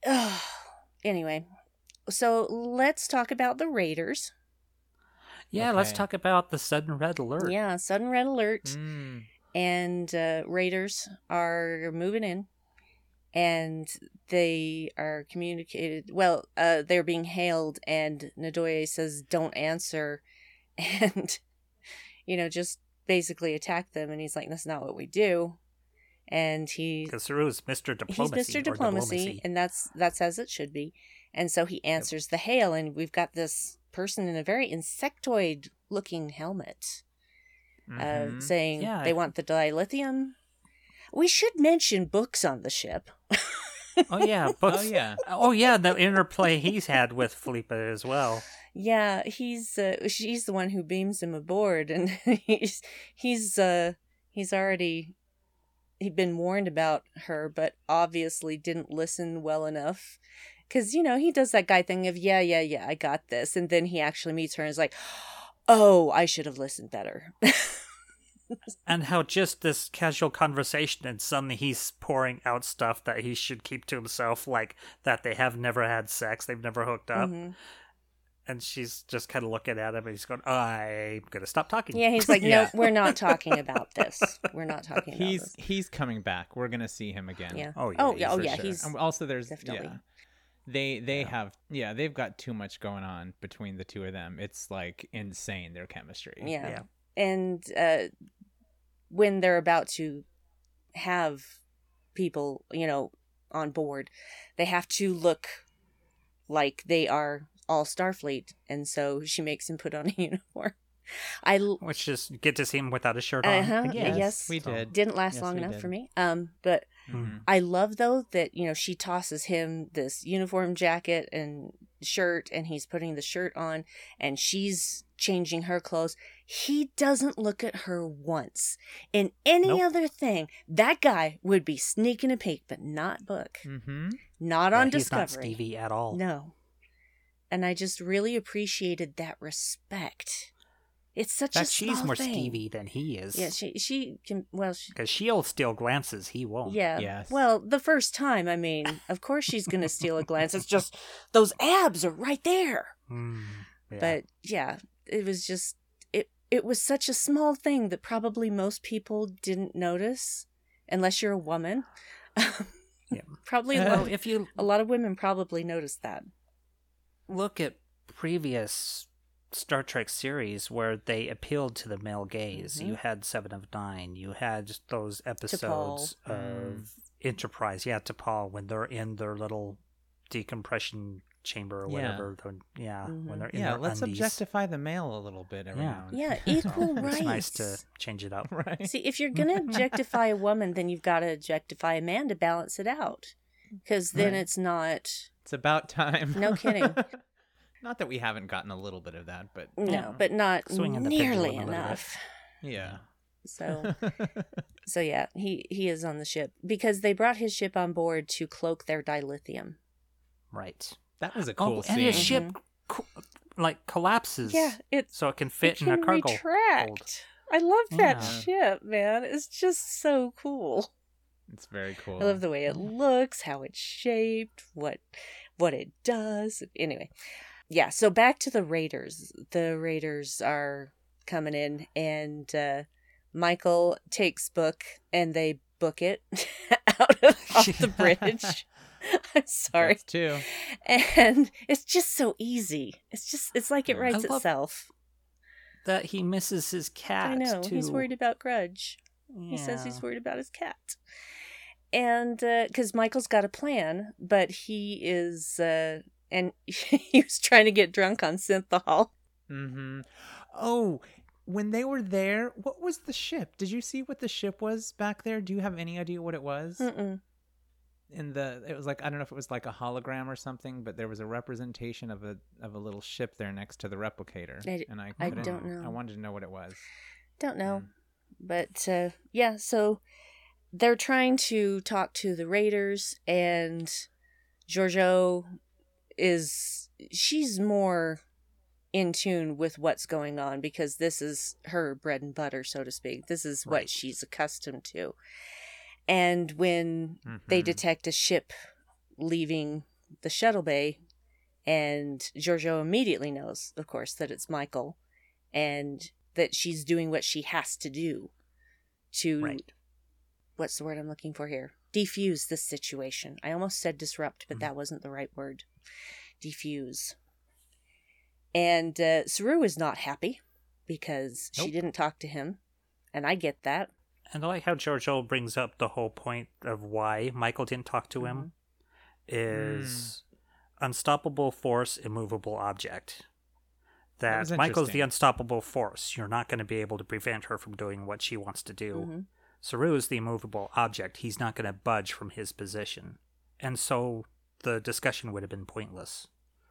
Ugh. anyway, so let's talk about the Raiders. yeah, let's talk about the sudden red alert. Yeah, sudden red alert, Mm. and uh, Raiders are moving in, and they are communicated. Well, uh, they're being hailed, and Ndoye says, "Don't answer," and you know, just basically attack them. And he's like, "That's not what we do." And he Because Saru's Mr. Diplomacy. he's Mr. or Diplomacy, and that's that's as it should be. And so he answers the hail, and we've got this person in a very insectoid looking helmet, uh, Mhm. saying Yeah. they want the dilithium. We should mention books on the ship. Oh yeah, books. oh yeah. Oh yeah, the interplay he's had with Philippa as well. Yeah, he's uh, she's the one who beams him aboard, and he's he's uh he's already he'd been warned about her, but obviously didn't listen well enough. Cause you know he does that guy thing of yeah yeah yeah I got this, and then he actually meets her and is like, oh I should have listened better. And how just this casual conversation and suddenly he's pouring out stuff that he should keep to himself, like that they have never had sex, they've never hooked up. Mhm. And she's just kind of looking at him and he's going, I'm going to stop talking. Yeah, he's like, Yeah. we're not talking about this. We're not talking about He's this. he's coming back. We're gonna see him again. Yeah. Oh, yeah, Oh yeah. Oh yeah. sure. He's also there's definitely- yeah. They they Yeah. have yeah they've got too much going on between the two of them. It's like insane their chemistry. Yeah. Yeah. And uh, when they're about to have people, you know, on board, they have to look like they are all Starfleet. And so she makes him put on a uniform. I l- Which just get to see him without a shirt on. Uh-huh, again. yes. we did. didn't last Yes, long enough did. for me. Um, but Mhm. I love though that you know she tosses him this uniform jacket and shirt, and he's putting the shirt on, and she's changing her clothes. He doesn't look at her once. In any Nope. other thing, that guy would be sneaking a peek, but not Book, Mm-hmm. not Yeah, on he's not Discovery. Stevie at all. No, and I just really appreciated that respect. It's such In a fact, she's more thing. Stevie than he is. Yeah, she she can well. She, Because she'll steal glances, he won't. Yeah. Yes. Well, the first time, I mean, of course she's going to steal a glance. It's just those abs are right there. Mm, yeah. But yeah, it was just it it was such a small thing that probably most people didn't notice unless you're a woman. Yeah. Probably a well, lot, if you a lot of women probably noticed that. Look at previous Star Trek series where they appealed to the male gaze. Mhm. You had Seven of Nine. You had those episodes Mm. of Enterprise. Yeah, to Paul when they're in their little decompression chamber or Yeah. whatever. the- Yeah, Mhm. when they're in yeah, their let's undies. objectify the male a little bit every Yeah. now and Yeah, then. equal It's nice to change it up. right. See, if you're gonna objectify a woman, then you've got to objectify a man to balance it out, because then Right. it's not. It's about time. No kidding. Not that we haven't gotten a little bit of that, but No, Yeah. but not Swinging the nearly pendulum a little bit. enough. yeah. So, so yeah, he he is on the ship because they brought his ship on board to cloak their dilithium. Right. that was a oh, cool oh, scene. and his ship mm-hmm. co- like collapses. Yeah, it so it can it fit in can a cargo retract. hold. I love that Yeah. ship, man. It's just so cool. It's very cool. I love the way it looks, how it's shaped, what what it does. Anyway, yeah. So back to the Raiders. The Raiders are coming in, and uh, Michael takes Book, and they book it out of off the bridge. I'm sorry, That's two. and it's just so easy. It's just it's like it writes itself. That he misses his cat. I know he's worried about Grudge. He says he's worried about his cat. And because Michael's got a plan, but he is, uh, and he was trying to get drunk on synthahol. Mm-hmm. Oh, when they were there, what was the ship? Did you see what the ship was back there? Do you have any idea what it was? Mm-mm. In the, it was like I don't know if it was like a hologram or something, but there was a representation of a of a little ship there next to the replicator, I- and I I don't know. I wanted to know what it was. Don't know. Mm. But uh, yeah, so they're trying to talk to the Raiders, and Georgiou is, she's more in tune with what's going on because this is her bread and butter, so to speak. This is what she's accustomed to. And when they Mhm. detect a ship leaving the shuttle bay, and Georgiou immediately knows, of course, that it's Michael, and that she's doing what she has to do to Right. What's the word I'm looking for here? Defuse this situation. I almost said disrupt, but Mhm. that wasn't the right word. Defuse. And uh, Saru is not happy because she didn't talk to him, and I get that. And I like how Georgiou brings up the whole point of why Michael didn't talk to him Mm-hmm. is unstoppable force, immovable object. That, was Michael's the unstoppable force. You're not going to be able to prevent her from doing what she wants to do. Mhm. Saru is the immovable object. He's not going to budge from his position. And so the discussion would have been pointless.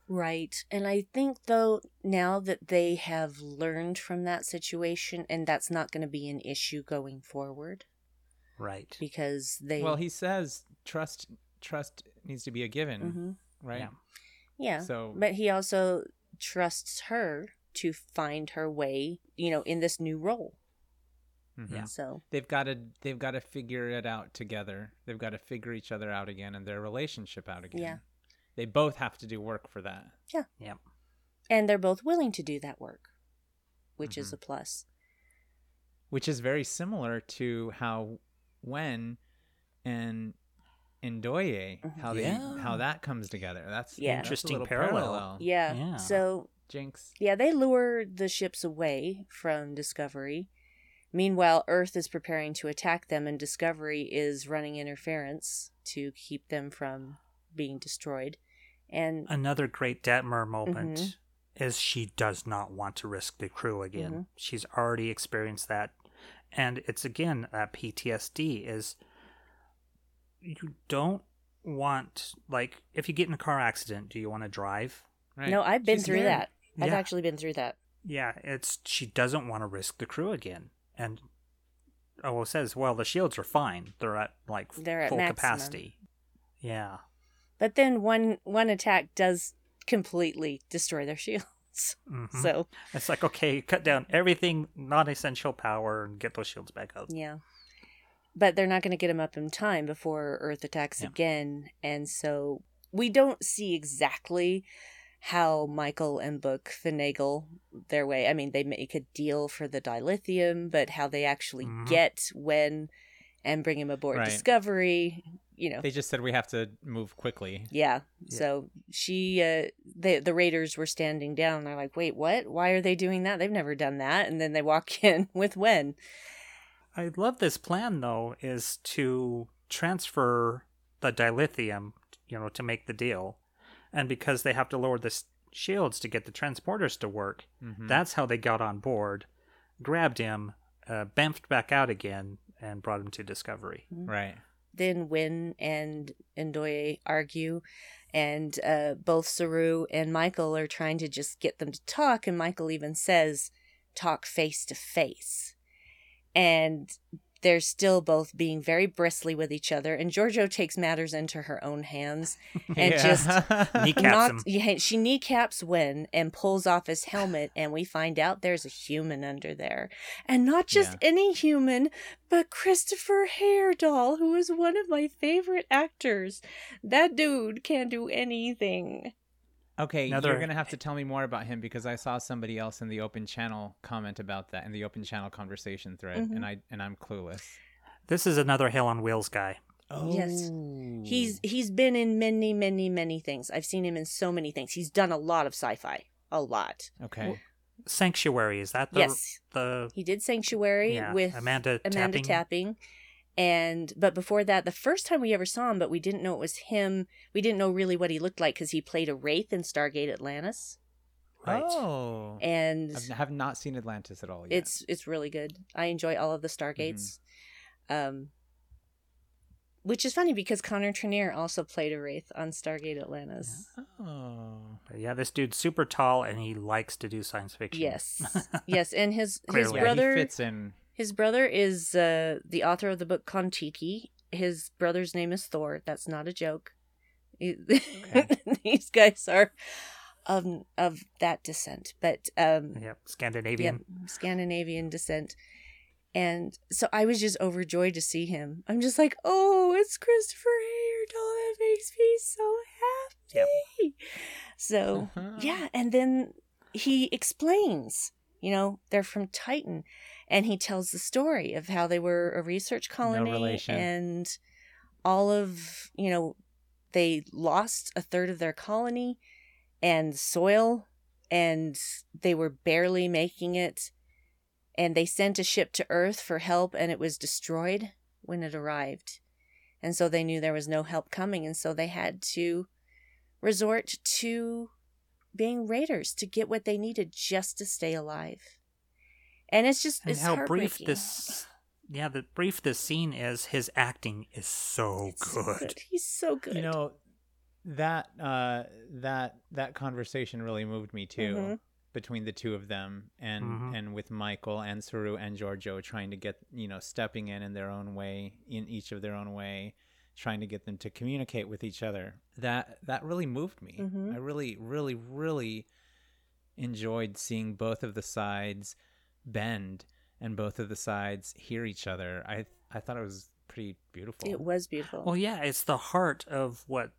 Right. And I think, though, now that they have learned from that situation, and that's not going to be an issue going forward Right. because they. Well, he says trust trust needs to be a given, Mhm. right? Yeah. Yeah. So But he also trusts her to find her way, you know, in this new role. Mhm. Yeah. So, they've got to they've got to figure it out together. They've got to figure each other out again and their relationship out again. Yeah. They both have to do work for that. Yeah. Yep. and they're both willing to do that work, which is Mhm. a plus. which is very similar to how Wen and Ndoye, Mhm. how they how that comes together. That's Yeah. that's a Interesting parallel. Yeah. Yeah. So, Jinx. yeah, they lure the ships away from Discovery. Meanwhile, Earth is preparing to attack them, and Discovery is running interference to keep them from being destroyed. And Another great Detmer moment Mhm. is she does not want to risk the crew again. Mhm. She's already experienced that. And it's again that PTSD is you don't want like if you get in a car accident, do you want to drive? Right. no, I've been She's through scared. that. I've Yeah. actually been through that. Yeah, it's she doesn't want to risk the crew again. And oh well it says, well the shields are fine. They're at like They're at full maximum. capacity. Yeah. But then one one attack does completely destroy their shields. Mhm. So It's like okay, cut down everything non essential power and get those shields back up. yeah, but they're not going to get them up in time before Earth attacks Yeah. again, and so we don't see exactly how Michael and Book finagle their way. I mean, they make a deal for the dilithium, but how they actually Mhm. get Wen and bring him aboard Right. Discovery, you know, They just said we have to move quickly. yeah. Yeah. So she, uh, the the raiders were standing down. They're like, "Wait, what? Why are they doing that? They've never done that." And then they walk in with Wen. I love this plan though, is to transfer the dilithium, you know, to make the deal, and because they have to lower the shields to get the transporters to work, Mhm. that's how they got on board, grabbed him, uh, bamfed back out again, and brought him to Discovery. right. Then Wen and Ndoye argue, and uh, both Saru and Michael are trying to just get them to talk. And Michael even says, "Talk face to face," and they're still both being very bristly with each other. And Georgiou takes matters into her own hands and Yeah. just Kneecaps him. yeah, she kneecaps Wen and pulls off his helmet, and we find out there's a human under there, and not just Yeah. any human, but Christopher Heyerdahl, who is one of my favorite actors. That dude can do anything. Okay, Another- you're gonna have to tell me more about him because I saw somebody else in the open channel comment about that in the open channel conversation thread, Mhm. and I and I'm clueless. This is another Hell on Wheels guy. Oh. Yes. He's he's been in many, many, many things. I've seen him in so many things. He's done a lot of sci-fi, a lot. okay. Sanctuary, is that the yes, the he did Sanctuary yeah, with Amanda, Amanda tapping? tapping. And but before that, the first time we ever saw him, but we didn't know it was him. We didn't know really what he looked like because he played a wraith in Stargate Atlantis, Right. Oh. and I have not seen Atlantis at all yet. it's it's really good. I enjoy all of the Stargates, um, which is funny because Connor Trinneer also played a wraith on Stargate Atlantis. oh. But yeah, this dude's super tall and he likes to do science fiction. Yes, yes, and his his Clearly. Yeah, brother he fits in. His brother is uh, the author of the book Kontiki. His brother's name is Thor. That's not a joke. He- These guys are of of that descent, but um, Yep, yeah, Scandinavian. Scandinavian descent. And so I was just overjoyed to see him. I'm just like, oh, it's Christopher Heyerdahl. That makes me so happy. So yeah, and then he explains, you know, they're from Titan, and he tells the story of how they were a research colony relation. and all of, you know, they lost a third of their colony and soil and they were barely making it and they sent a ship to earth for help and it was destroyed when it arrived. And so they knew there was no help coming and so they had to resort to being raiders to get what they needed just to stay alive. And it's just and it's how brief this yeah the brief this scene is his acting is so It's so good He's so good. You know, that uh that that conversation really moved me too. Mhm. Between the two of them, and Mhm. and with Michael and Saru and Georgiou trying to get you know stepping in in their own way, in each of their own way, trying to get them to communicate with each other. That that really moved me. Mhm. I really, really, really enjoyed seeing both of the sides bend and both of the sides hear each other. I I thought it was pretty beautiful. it was beautiful. well yeah it's the heart of what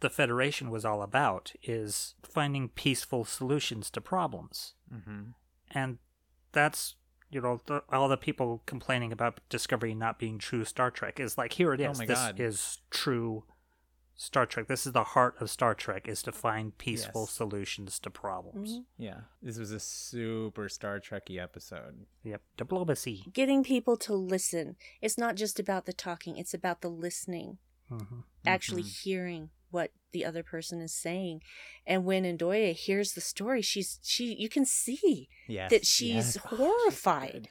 the federation was all about is finding peaceful solutions to problems hmm and that's you know the, all the people complaining about discovery not being true star trek is like here it is. Oh is my this God. is true star trek this is the heart of star trek is to find peaceful Yes. solutions to problems Mhm. Yeah, this was a super Star Trekky episode. yep diplomacy Getting people to listen. It's not just about the talking, it's about the listening. hmm actually Mhm. hearing what the other person is saying. And when Ndoye hears the story, she's she you can see Yes, that she's yes. Horrified.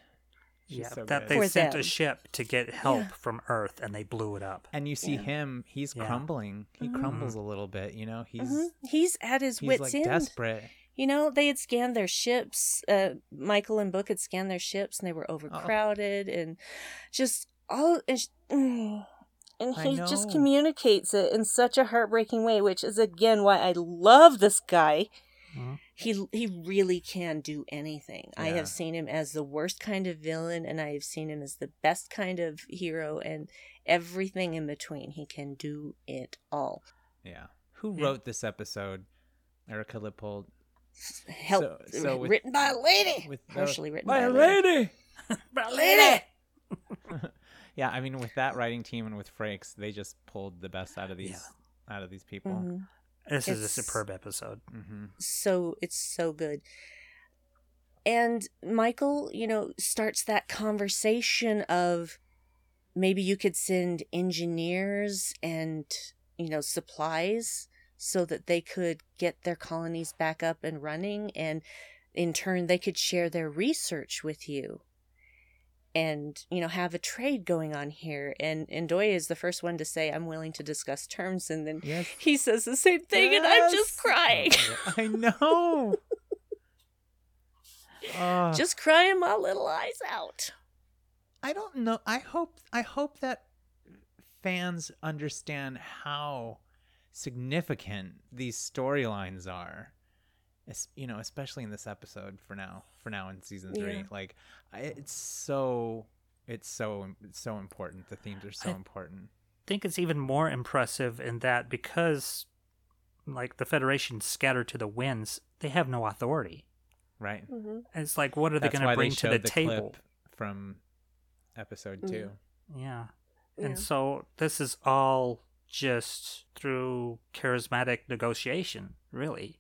Good. She's yeah so that good. they For sent them. a ship to get help Yeah. from earth and they blew it up and you see Yeah. him; he's Yeah. crumbling. He Mhm. crumbles a little bit. You know, he's Mhm. He's at his he's wits' like end. desperate. You know, they had scanned their ships. Uh, Michael and Book had scanned their ships, and they were overcrowded, and just all. And, sh- mm, and he just communicates it in such a heartbreaking way, which is again why I love this guy. Mhm. He he really can do anything. I have seen him as the worst kind of villain, and I have seen him as the best kind of hero, and everything in between. He can do it all. Yeah. Who Yeah. wrote this episode? Erika Lippoldt. Help, So- so with- written by a lady, with partially written My by a lady. lady. lady. Yeah, I mean, with that writing team and with Frakes, they just pulled the best out of these out of these people. Mhm. This is a superb episode. hmm so it's so good. And michael you know starts that conversation of maybe you could send engineers and you know supplies so that they could get their colonies back up and running. And in turn they could share their research with you and you know have a trade going on here and Ndoye is the first one to say i'm willing to discuss terms and then Yes. he says the same thing and i'm just crying I know. Uh, just crying my little eyes out. I don't know. I hope I hope that fans understand how significant these storylines are. Es- you know, especially in this episode for now. For now in season 3. Yeah. Like it's so it's so it's so important. The themes are so I- important. I think it's even more impressive in that because like the Federation scattered to the winds, they have no authority. Right? It's like what are they going to bring to the, the table? clip from episode Mm. 2. Yeah. Yeah. And so this is all just through charismatic negotiation, really.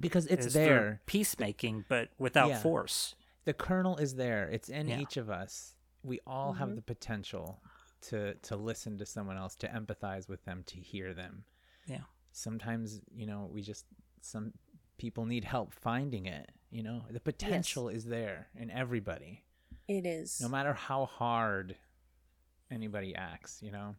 Because it's Is there. peacemaking, but without Yeah. force. the kernel is there it's in Yeah. each of us we all have Mhm. the potential to to listen to someone else to empathize with them to hear them Yeah. sometimes you know we just some people need help finding it you know the potential is there in everybody It is. no matter how hard anybody acts you know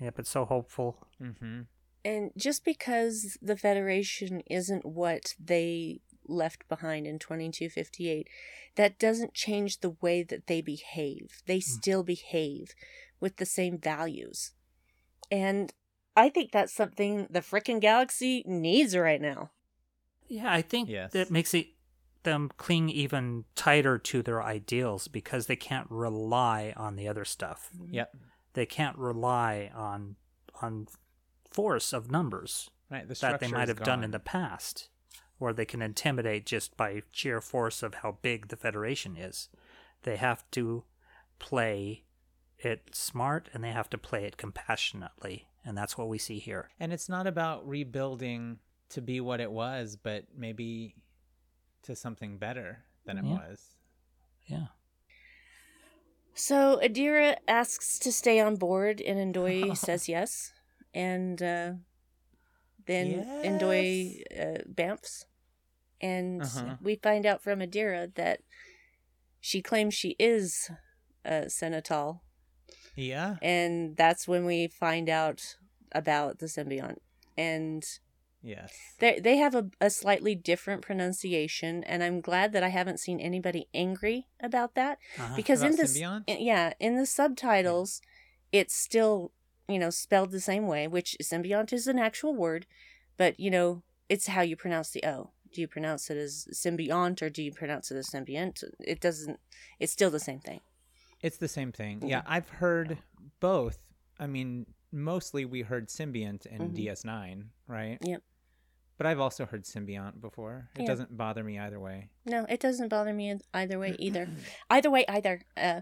Yep, it's so hopeful. mm-hmm and just because the Federation isn't what they left behind in 2258, that doesn't change the way that they behave. They hmm. still behave with the same values. And I think that's something the frickin' galaxy needs right now. Yeah, I think Yes. that makes it them cling even tighter to their ideals because they can't rely on the other stuff. yep They can't rely on on force of numbers right the that they might have done in the past, or they can intimidate just by sheer force of how big the Federation is. They have to play it smart and they have to play it compassionately, and that's what we see here. And it's not about rebuilding to be what it was, but maybe to something better than it Yeah. was. Yeah. So Adira asks to stay on board, and Ndoye says yes. And uh, then Ndoye uh, bamfs. And Uh-huh. we find out from Adira that she claims she is uh, Senna Tal. Yeah. And that's when we find out about the symbiont. And Yes. they they have a, a slightly different pronunciation, and I'm glad that I haven't seen anybody angry about that Uh-huh. because in About the symbiont? s- yeah in the subtitles it's still you know spelled the same way which symbiont is an actual word but you know it's how you pronounce the o do you pronounce it as symbiont or do you pronounce it as symbiont it doesn't it's still the same thing It's the same thing. Yeah, I've heard both. I mean, mostly we heard symbiont in Mhm. DS9, right? Yep. But I've also heard symbiont before. It Yeah. doesn't bother me either way. no it doesn't bother me either way either either way either uh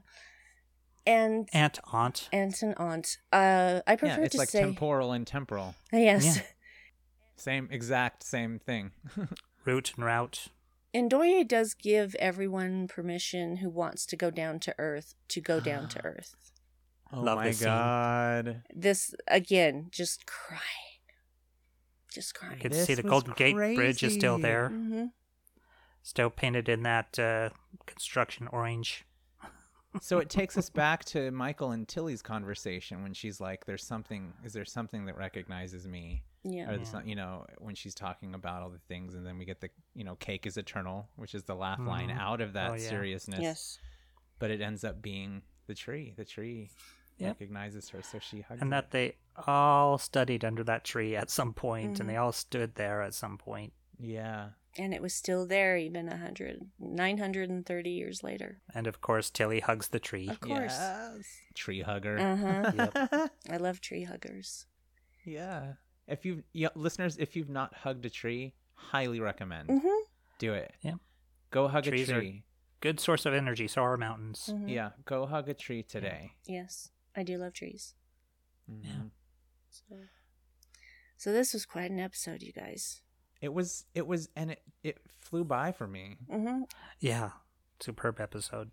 and Aunt, aunt. aunt and aunt uh i prefer yeah, it's to like say temporal and temporal. yes Yeah. Same exact same thing. root and route. Ndoye does give everyone permission who wants to go down to Earth to go down to Earth. oh Love my this scene. god. This again, just crying, just crying. You can This see the was Golden Gate Bridge is still crazy. there, hmm still painted in that uh, construction orange. So it takes us back to Michael and Tilly's conversation when she's like, "There's something. Is there something that recognizes me?" Yeah. Or the Yeah. some- you know, when she's talking about all the things, and then we get the you know, "Cake is eternal," which is the laugh line Mhm. out of that Oh, yeah. seriousness. Yes. But it ends up being the tree. The tree Yep. recognizes her, so she hugs. And it. that they all studied under that tree at some point, Mhm. and they all stood there at some point. yeah, And it was still there even a hundred, nine hundred and thirty years later. And of course, Tilly hugs the tree. Of course. Yes. Tree hugger. Uh-huh. I love tree huggers. yeah. If you yeah, listeners, if you've not hugged a tree, highly recommend. Mm-hmm. Do it. Yeah. Go hug Trees a are- tree. good source of energy. So are mountains. Mhm. Yeah, go hug a tree today. Yes, I do love trees. Mhm. So, so this was quite an episode, you guys. It was it was and it, it flew by for me. Mm-hmm. Yeah, superb episode.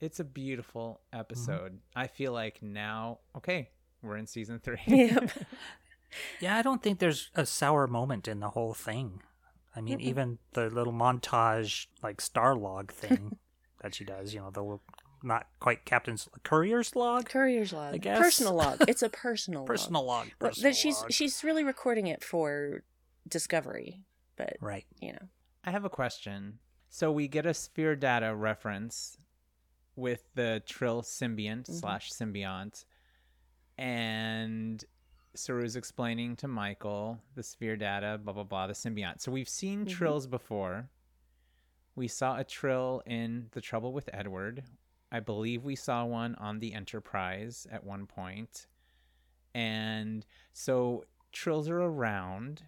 It's a beautiful episode. I feel like now, okay, we're in season three. Yep. Yeah, I don't think there's a sour moment in the whole thing. I mean, Mm-mm. even the little montage, like star log thing that she does, you know, the not quite captain's courier's log, Courier's log. I guess. Personal log. It's a personal, personal log. log. But, personal but she's log. she's really recording it for Discovery. But right. you know, I have a question. So we get a sphere data reference with the Trill symbiont Mhm. slash symbiont, and Saru's explaining to Michael the sphere data, blah blah blah, the symbiont. So we've seen Mhm. trills before. We saw a trill in The Trouble with Edward. I believe we saw one on the Enterprise at one point. And so trills are around.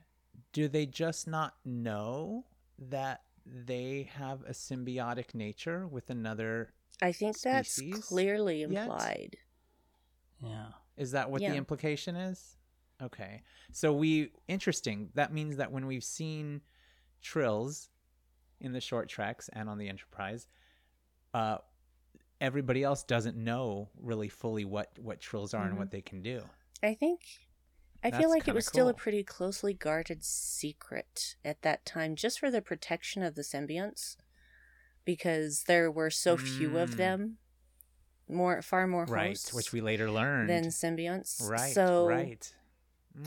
Do they just not know that they have a symbiotic nature with another? I think that's Species clearly yet? implied. Yeah. Is that what Yeah. the implication is? Okay. So we interesting. That means that when we've seen trills in the short treks and on the Enterprise, uh, everybody else doesn't know really fully what what trills are and Mhm. what they can do. I think I That's feel like it was still a pretty closely guarded secret at that time, just for the protection of the symbionts, because there were so few of Mm. them, more far more Right, hosts which we later learned. than symbionts. right, so right.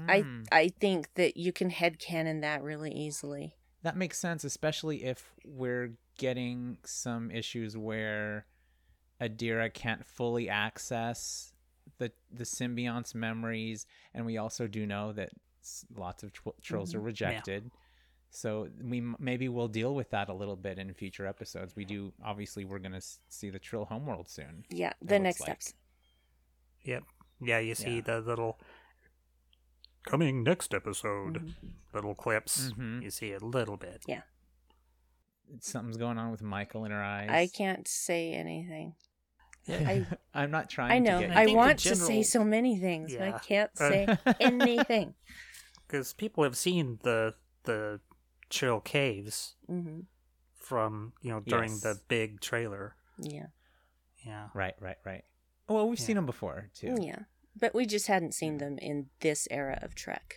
I Mm. I think that you can headcanon that really easily. That makes sense, especially if we're getting some issues where Adira can't fully access the the symbiont's memories, and we also do know that lots of tr- trills are Mhm. rejected. So we maybe we'll deal with that a little bit in future episodes. We do obviously we're gonna see the Trill homeworld soon. Yeah, the next like. steps. Yep. Yeah, you see Yeah. the little coming next episode Mhm. little clips. Mhm. You see a little bit. Yeah, Something's going on with Michael in her eyes. I can't say anything. Yeah. I- I'm not trying. I know. To get I I, think the want to say so many things, but I can't say anything. Because people have seen the the Trill caves hmm from you know during Yes. the big trailer. Yeah, Yeah. right, right, right. Well, we've Yeah. seen them before too. yeah, but we just hadn't seen them in this era of Trek.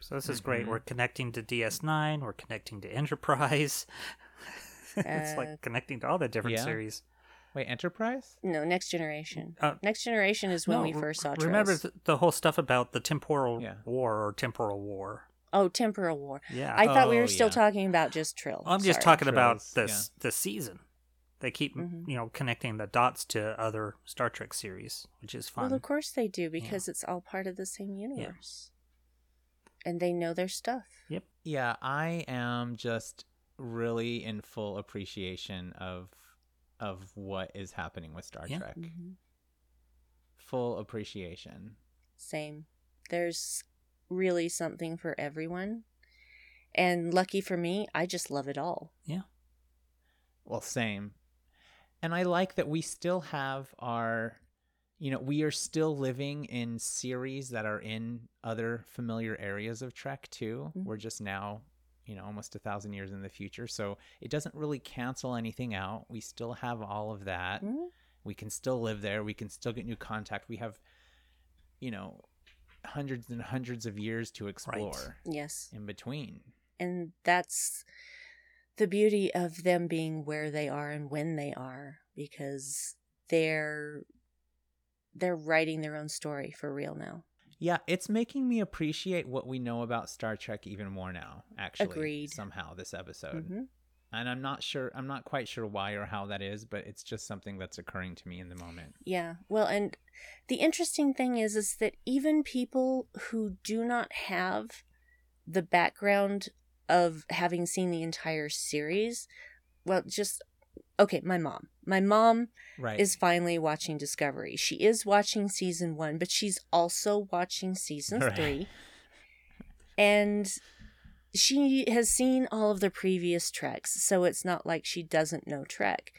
So this is great. Mhm. We're connecting to DS9. We're connecting to Enterprise. it's Uh, like connecting to all the different Yeah. series. Wait, Enterprise? No, Next Generation. Uh, Next Generation is when No, we first saw Remember Trills. the, the whole stuff about the temporal Yeah. war or temporal war. oh, Temporal War. Yeah. I thought we Oh, were still yeah. talking about just Trill. I'm just Sorry. talking about Trills, this this season. They keep Mhm. you know connecting the dots to other Star Trek series, which is fun. Well, of course they do because it's all part of the same universe, and they know their stuff. Yep. Yeah, I am just really in full appreciation of of what is happening with Star Yeah. Trek. Mhm. Full appreciation. Same. There's really something for everyone, and lucky for me, I just love it all. Yeah. Well, same. And I like that we still have our you know, we are still living in series that are in other familiar areas of Trek too. Mhm. We're just now, you know, almost a thousand years in the future. So it doesn't really cancel anything out. We still have all of that. Mhm. we can still live there we can still get new contact we have you know hundreds and hundreds of years to explore Yes. in between and that's the beauty of them being where they are and when they are because they're they're writing their own story for real now yeah it's making me appreciate what we know about star trek even more now actually Agreed. somehow this episode Mhm. and i'm not sure i'm not quite sure why or how that is but it's just something that's occurring to me in the moment yeah well and the interesting thing is is that even people who do not have the background of having seen the entire series well just okay my mom my mom right is finally watching Discovery. She is watching season one, but she's also watching season Right. three. And she has seen all of the previous treks, so it's not like she doesn't know Trek.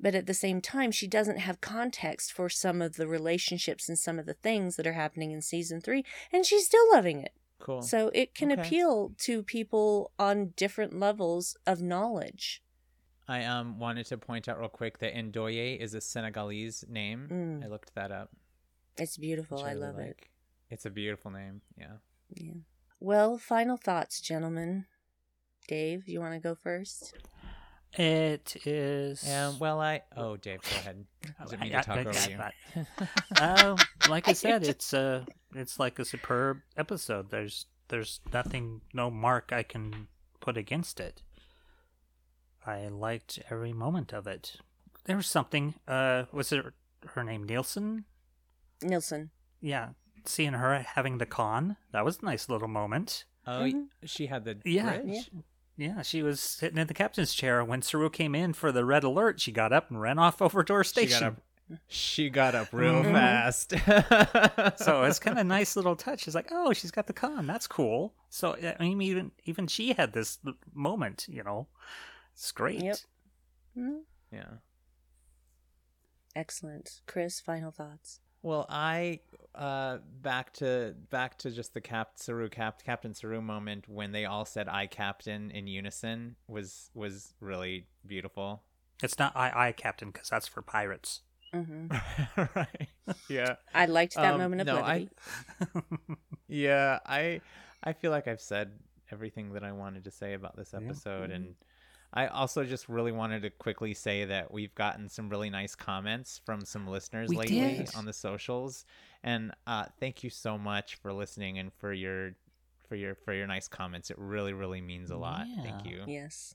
But at the same time, she doesn't have context for some of the relationships and some of the things that are happening in season three, and she's still loving it. Cool. So it can Okay. appeal to people on different levels of knowledge. I um wanted to point out real quick that Ndoye is a Senegalese name. Mm. I looked that up. It's beautiful. which I really love it. like. It's a beautiful name. Yeah. Yeah. Well, final thoughts, gentlemen. Dave, you want to go first? It is. Um, well, I oh Dave, go ahead. I didn't mean to I- talk I- over I- you. I- uh, like I said, it's uh it's like a superb episode. There's there's nothing, no mark I can put against it. I liked every moment of it. There was something. Uh, was it her name Nilsson? Nilsson. Yeah, seeing her having the con that was a nice little moment. oh, Mhm. she had the Yeah, bridge? Yeah, she was sitting in the captain's chair when Saru came in for the red alert. She got up and ran off over to her She station. got up. She got up real Mhm. fast. so it's kind of a nice little touch. It's like, oh, she's got the con. That's cool. So I mean, even even she had this moment. You know, it's great. Yep. Mhm. yeah. Excellent. Chris, final thoughts. Well, I uh back to back to just the Cap Saru Cap Captain Saru moment when they all said "I Captain" in unison was was really beautiful. It's not I I Captain because that's for pirates. hmm right. Yeah. I liked that Um, moment of no, levity. Yeah, I I feel like I've said everything that I wanted to say about this Yeah. episode and I also just really wanted to quickly say that we've gotten some really nice comments from some listeners We lately did. on the socials and uh thank you so much for listening and for your for your for your nice comments. It really really means a lot. Thank you. Yes.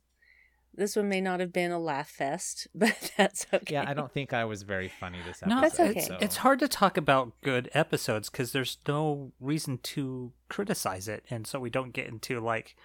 This one may not have been a laugh fest, but that's okay. Yeah, I don't think I was very funny this episode. No, That's okay. So- it's hard to talk about good episodes because there's no reason to criticize it, and so we don't get into like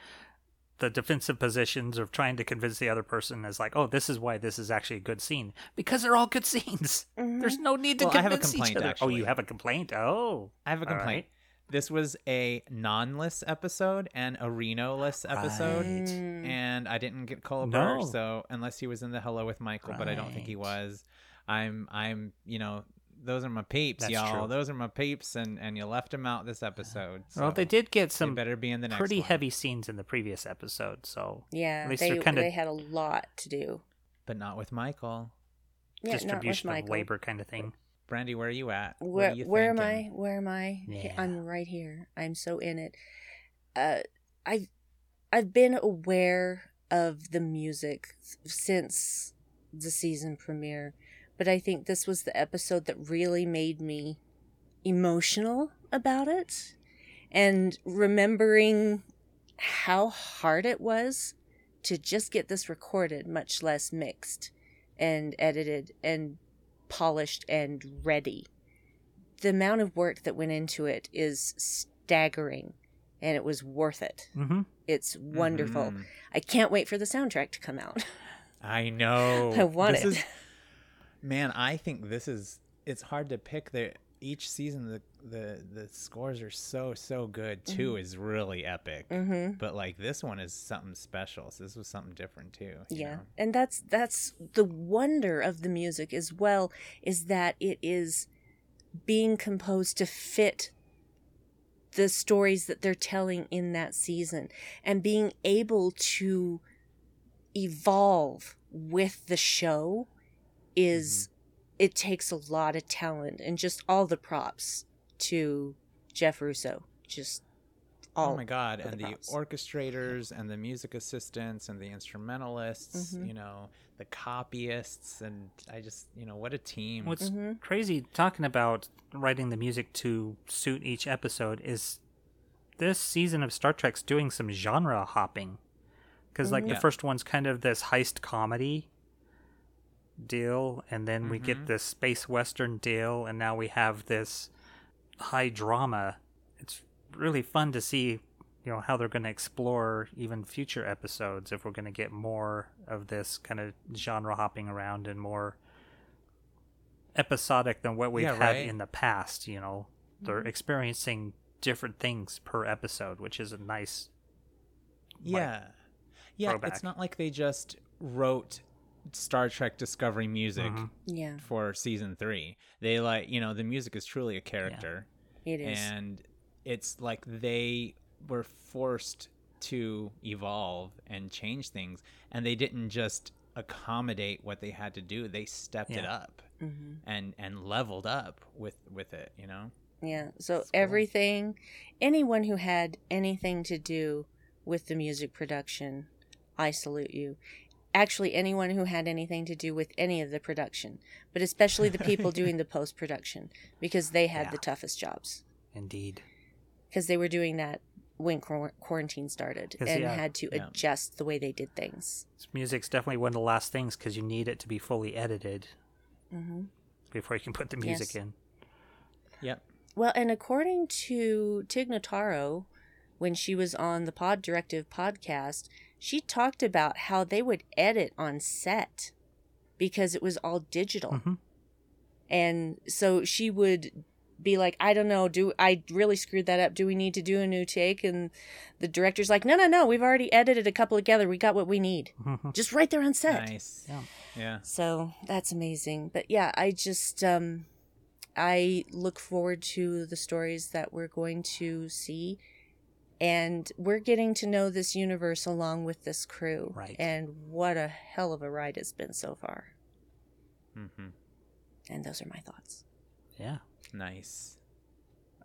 the defensive positions of trying to convince the other person is like, oh, this is why this is actually a good scene because they're all good scenes. Mhm. There's no need to Well, I have a convince complaint, each other. Oh, you have a complaint? Oh, I have a All complaint. This was a non-less episode and a Reno-less episode. Right. Mm. and I didn't get Culber, No. so unless he was in the Hello with Michael, but I don't think he was. I'm, I'm, you know, those are my peeps, That's y'all. true. Those are my peeps, and and you left them out this episode. So well, they did get some better be in the next pretty one. heavy scenes in the previous episode, so Yeah, At least they they're kinda- they had a lot to do. but not with Michael. Yeah, not with distribution of labor kind of thing. Brandy, where are you at? What Where are you where am I? Where am I? Yeah. I'm right here. I'm so in it. Uh, I've I've been aware of the music since the season premiere, but I think this was the episode that really made me emotional about it, and remembering how hard it was to just get this recorded, much less mixed and edited and polished and ready. The amount of work that went into it is staggering and it was worth it. Mm-hmm. It's wonderful. Mhm. I can't wait for the soundtrack to come out. I know. I want This it. is- man, I think this is. It's hard to pick. The each season the the the scores are so so good. Mm-hmm. 2 is really epic. hmm but like this one is something special so this was something different too Yeah. know? And that's that's the wonder of the music as well is that it is being composed to fit the stories that they're telling in that season and being able to evolve with the show is it takes a lot of talent and just all the props to Jeff Russo just all oh my god and the props. orchestrators and the music assistants and the instrumentalists Mhm. you know the copyists and i just you know what a team What's Mhm. crazy talking about writing the music to suit each episode is this season of Star Trek's doing some genre hopping. Because, like, the Yeah. first one's kind of this heist comedy deal, and then we get Mhm. this space western deal, and now we have this high drama. It's really fun to see, you know, how they're going to explore even future episodes if we're going to get more of this kind of genre hopping around and more episodic than what we've Yeah, had right. in the past. You know, they're experiencing different things per episode, which is a nice Yeah. Yeah, throwback. it's not like they just wrote Star Trek Discovery music Mhm. Yeah, for season 3. They like, you know, the music is truly a character it is. and it's like they were forced to evolve and change things and they didn't just accommodate what they had to do. They stepped it Yeah. up hmm and and leveled up with with it, you know? Yeah. So cool. everything, anyone who had anything to do with the music production, I salute you. Actually, anyone who had anything to do with any of the production, but especially the people doing the post production, because they had the toughest jobs. Indeed. Because they were doing that when quar- quarantine started and yeah. had to Yeah. adjust the way they did things. Music's definitely one of the last things because you need it to be fully edited hmm before you can put the music Yes. in. Yep. Well, and according to Tig Notaro, when she was on the Pod Directive podcast, she talked about how they would edit on set because it was all digital. Mhm. And so she would be like, I don't know, do I really screwed that up? Do we need to do a new take? And the director's like, No, no, no, we've already edited a couple together. We got what we need. Mhm. Just right there on set. Nice. Yeah. Yeah. So that's amazing. But yeah, I just um I look forward to the stories that we're going to see and we're getting to know this universe along with this crew. Right. And what a hell of a ride it's been so far. Mm-hmm. And those are my thoughts. Yeah. Nice.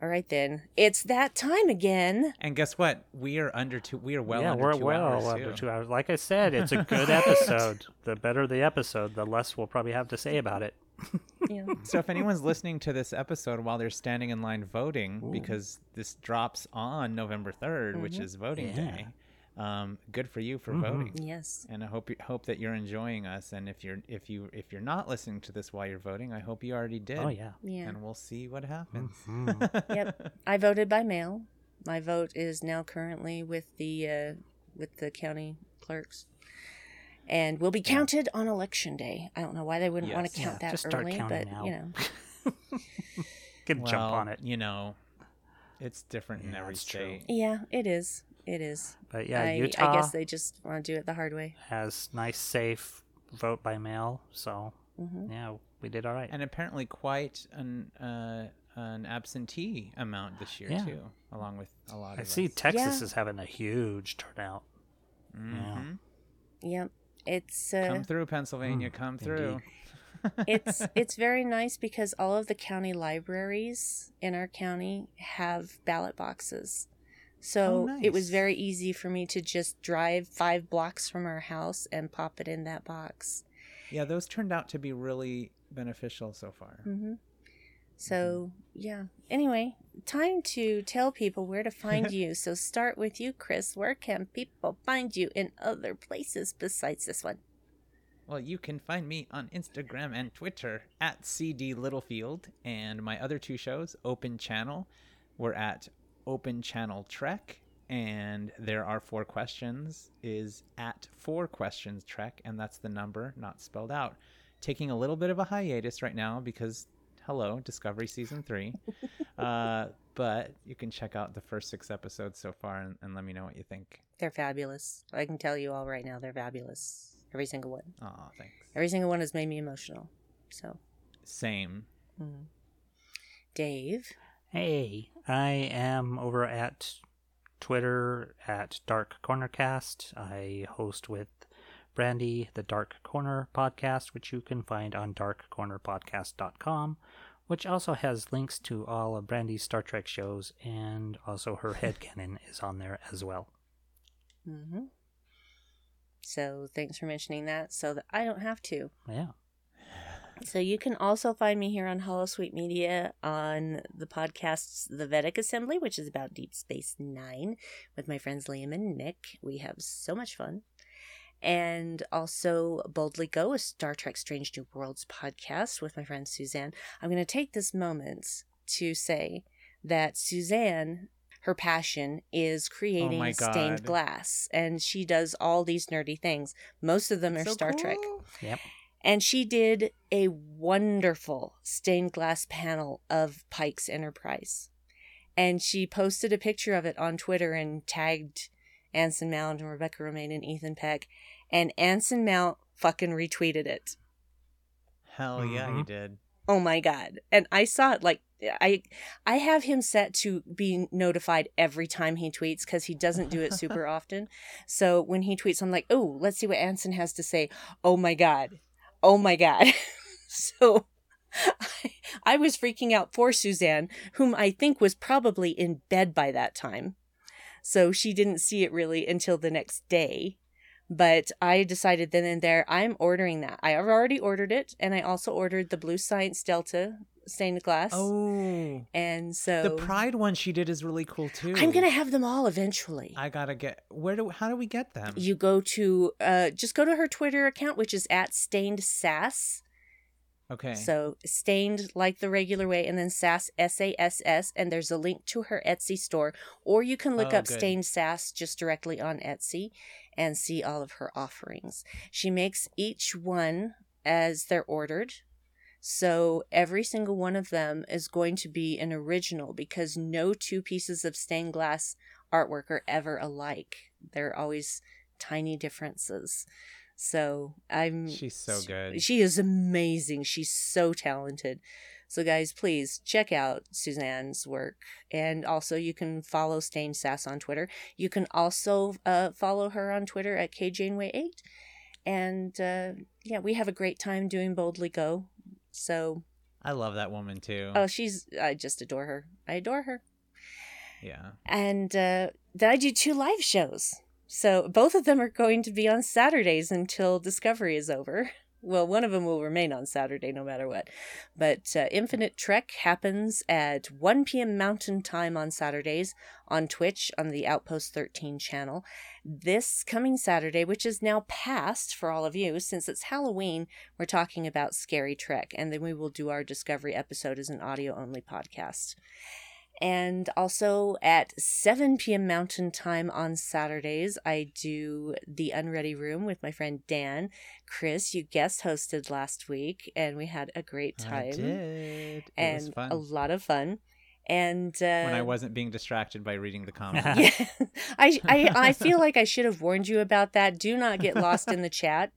All right then. It's that time again. And guess what? We are under two. We are well yeah, under we're two well hours under too. two hours. Like I said, it's a good episode. the better the episode, the less we'll probably have to say about it. Yeah. So if anyone's listening to this episode while they're standing in line voting, because this drops on November 3rd, which Mhm. is voting Yeah. day, um, good for you for Mhm. voting. yes. And I hope you, hope that you're enjoying us. And if you're if you if you're not listening to this while you're voting, I hope you already did. Oh yeah. Yeah. And we'll see what happens. Mhm. yep. I voted by mail. My vote is now currently with the uh, with the county clerks, and will be counted on election day. I don't know why they wouldn't want to count Yeah, that just start early, counting but now. you know, Can well, jump on it. You know, it's different in every that's true. state. yeah, it is. It is. But yeah, I, Utah I guess they just want to do it the hard way. has nice, safe vote by mail. So hmm yeah, we did all right. And apparently quite an uh, an absentee amount this year Yeah. too, along with a lot of I see us. Texas Yeah. is having a huge turnout. Mhm. Yep. It's uh, Come through, Pennsylvania. Mm, come through. it's it's very nice because all of the county libraries in our county have ballot boxes. So Oh, it was very easy for me to just drive five blocks from our house and pop it in that box. yeah, those turned out to be really beneficial so far. hmm So yeah. Anyway, time to tell people where to find you. So start with you, Chris. Where can people find you in other places besides this one? Well, you can find me on Instagram and Twitter at CD Littlefield, and my other two shows, Open Channel, we're at Open Channel Trek, and there are four questions is at four questions Trek, and that's the number, not spelled out. Taking a little bit of a hiatus right now because, hello, Discovery Season 3. uh, but you can check out the first six episodes so far and, and let me know what you think. They're fabulous. I can tell you all right now, they're fabulous. Every single one. Aw, thanks. Every single one has made me emotional. So, Same. mm. Dave. Hey, I am over at Twitter at Dark Cornercast. I host with Brandy the Dark Corner podcast, which you can find on darkcornerpodcast.com, which also has links to all of Brandy's Star Trek shows, and also her headcanon is on there as well. Mm-hmm. So, thanks for mentioning that so that I don't have to. Yeah. So, you can also find me here on Holosuite Media on the podcasts The Vedek Assembly, which is about Deep Space Nine with my friends Liam and Nick. We have so much fun. And also Boldly Go, a Star Trek Strange New Worlds podcast with my friend Suzanne. I'm going to take this moment to say that Suzanne, her passion is oh creating Oh stained glass, and she does all these nerdy things. Most of them are So Star Trek. cool. Yep. And she did a wonderful stained glass panel of Pike's Enterprise. And she posted a picture of it on Twitter and tagged Anson Mount and Rebecca Romijn and Ethan Peck, and Anson Mount fucking retweeted it. Hell yeah, he Mhm. did. Oh my god. And I saw it like I I have him set to be notified every time he tweets cuz he doesn't do it super often. So when he tweets I'm like, "Oh, let's see what Anson has to say." Oh my god. Oh my god. so I, I was freaking out for Suzanne, whom I think was probably in bed by that time. So she didn't see it really until the next day. But I decided then and there, I'm ordering that. I have already ordered it, and I also ordered the Blue Science Delta stained glass. Oh, and so the Pride one she did is really cool too. I'm gonna have them all eventually. I gotta get. Where do? How do we get them? you go to uh, just go to her Twitter account, which is at stained sass. Okay. So stained like the regular way, and then sass S A S S, and there's a link to her Etsy store, or you can look Oh, up good. stained sass just directly on Etsy and see all of her offerings. She makes each one as they're ordered. So every single one of them is going to be an original because no two pieces of stained glass artwork are ever alike. They're always tiny differences. So I'm She's so good. she is amazing. She's so talented. So, guys, please check out Suzanne's work. And also, you can follow Stain Sass on Twitter. You can also uh, follow her on Twitter at KJaneway8. And uh, yeah, we have a great time doing Boldly Go. So, I love that woman too. oh, she's, I just adore her. I adore her. yeah. And uh, then I do two live shows. So both of them are going to be on Saturdays until Discovery is over. Well, one of them will remain on Saturday no matter what. But uh, Infinite Trek happens at 1 p.m. Mountain Time on Saturdays on Twitch on the Outpost 13 channel. This coming Saturday, which is now past for all of you, since it's Halloween, we're talking about Scary Trek. And then we will do our Discovery episode as an audio only podcast. And also at 7 p.m. Mountain Time on Saturdays, I do The Unready Room with my friend Dan. Chris, you guest hosted last week, and we had a great time. I did. It And was fun. a lot of fun. And uh, when I wasn't being distracted by reading the comments. yeah, I, I I feel like I should have warned you about that. Do not get lost in the chat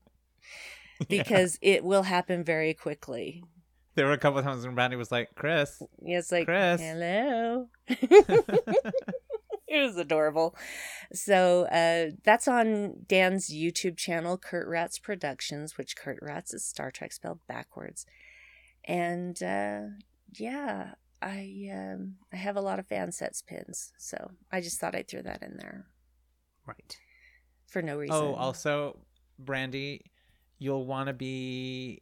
because it will happen very quickly. There were a couple of times when Brandy was like, "Chris." It's like, Chris. hello. it was adorable. So uh, that's on Dan's YouTube channel, Kurt Ratz Productions, which Kurt Ratz is Star Trek spelled backwards. And uh, yeah, I um, I have a lot of fan sets pins, so I just thought I'd throw that in there Right. for no reason. Oh, also, Brandy, you'll want to be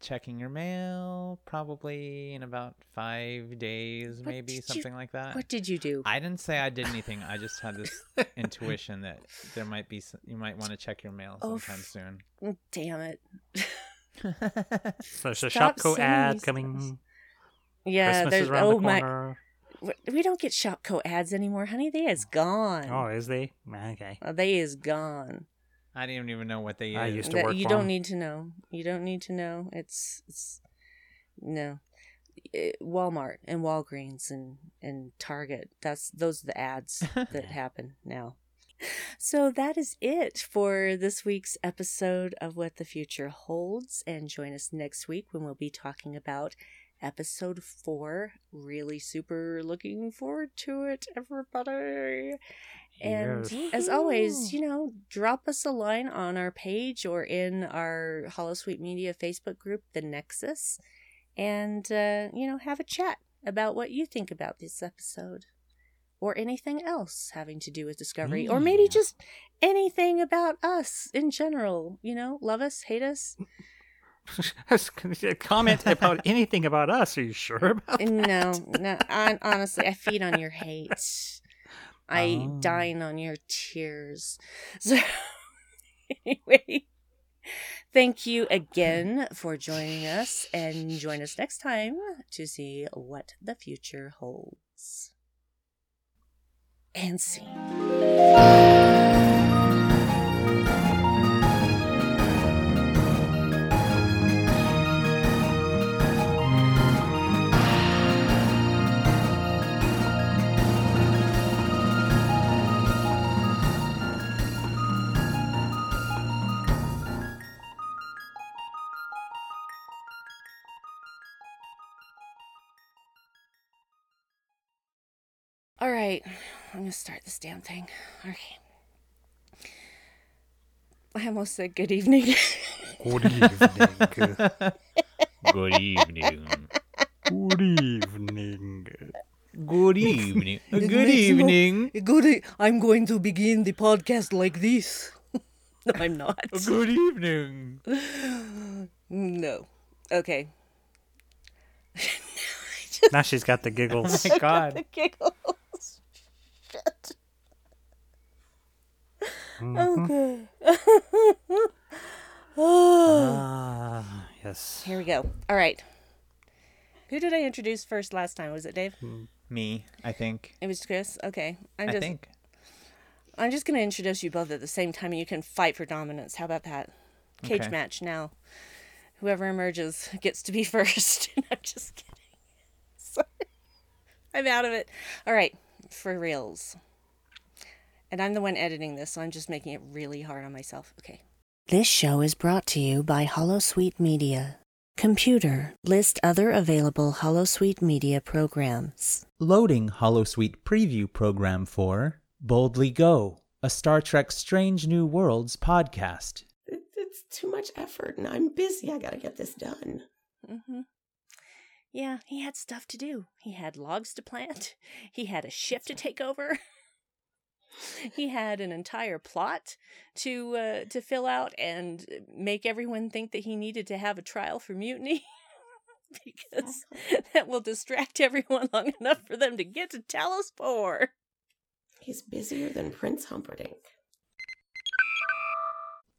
checking your mail probably in about five days, What maybe did you- something like that. what did you do? I didn't say I did anything. I just had this intuition that there might be s- you might want to check your mail Oh, sometime f- Damn it. soon. So there's a Shopko saying ad coming. things. Yeah, Christmas there's is around oh the my corner. we don't get Shopko ads anymore, honey. They is gone. Oh, is they? Okay. Uh, they is gone. I didn't even know what they I used to That- work you for don't 'em. need to know. You don't need to know. It's it's no. Eh, Walmart and Walgreens and and Target. That's those are the ads that happen now. So that is it for this week's episode of What the Future Holds. And join us next week when we'll be talking about episode four. Really super looking forward to it, everybody. And Yes. as always, you know, drop us a line on our page or in our Holosuite Media Facebook group, The Nexus, and, uh, you know, have a chat about what you think about this episode or anything else having to do with Discovery, or maybe just anything about us in general. You know, love us, hate us. Comment about anything about us. Are you sure about that? No, no, I, honestly, I feed on your hate. I Oh. dine on your tears. So, anyway, thank you again for joining us, and join us next time to see what the future holds. And scene. All right. I'm going to start this damn thing. Okay. I almost said good evening. Good evening. Good evening. Good evening. Good evening. It Good makes no- evening. good. e- I'm going to begin the podcast like this. no, I'm not. Good evening. No. Okay. Now she's got the giggles. Oh my god. The giggles. Okay. Ah, yes. Here we go. All right. Who did I introduce first last time? Was it Dave? Me, I think. It was Chris. Okay. I'm I just think. I'm just gonna introduce you both at the same time, and you can fight for dominance. How about that? Cage Okay. match now. Whoever emerges gets to be first. I'm just kidding. Sorry. I'm out of it. All right, for reals. And I'm the one editing this, so I'm just making it really hard on myself. Okay. This show is brought to you by Holosuite Media. Computer, list other available Holosuite Media programs. Loading Holosuite preview program for Boldly Go, a Star Trek Strange New Worlds podcast. It's too much effort, and I'm busy. I gotta get this done. Mm-hmm. Yeah, he had stuff to do. He had logs to plant. He had a ship to take over. he had an entire plot to uh, to fill out and make everyone think that he needed to have a trial for mutiny. because that will distract everyone long enough for them to get to Talos 4. He's busier than Prince Humperdinck.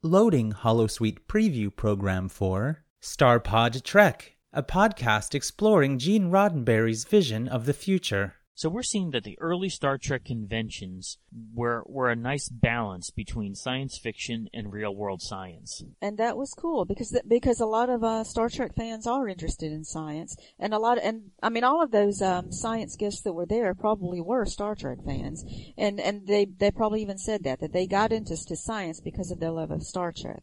Loading Holosuite preview program for Starpod Trek, a podcast exploring Gene Roddenberry's vision of the future. So we're seeing that the early Star Trek conventions were were a nice balance between science fiction and real world science. and that was cool because th- because a lot of uh, Star Trek fans are interested in science, and a lot of, and I mean all of those um, science guests that were there probably were Star Trek fans, and and they they probably even said that that they got into to science because of their love of Star Trek.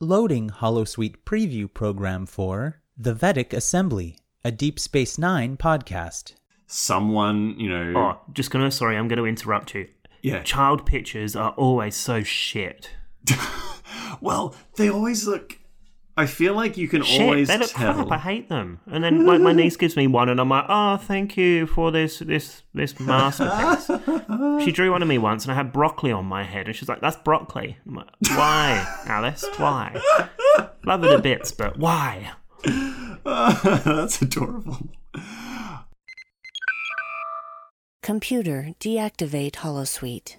Loading Holosuite preview program for The Vedek Assembly, a Deep Space Nine podcast. someone, you know. Oh, just gonna. Sorry, I'm gonna interrupt you. Yeah. Child pictures are always so shit. well, they always look. I feel like you can Shit, always they look tell. crap. I hate them. And then like my niece gives me one, and I'm like, oh, thank you for this this this masterpiece. she drew one of me once, and I had broccoli on my head, and she's like, that's broccoli. I'm like, why, Alice? Why? Love it a bits, but why? That's adorable. Computer, deactivate Holosuite.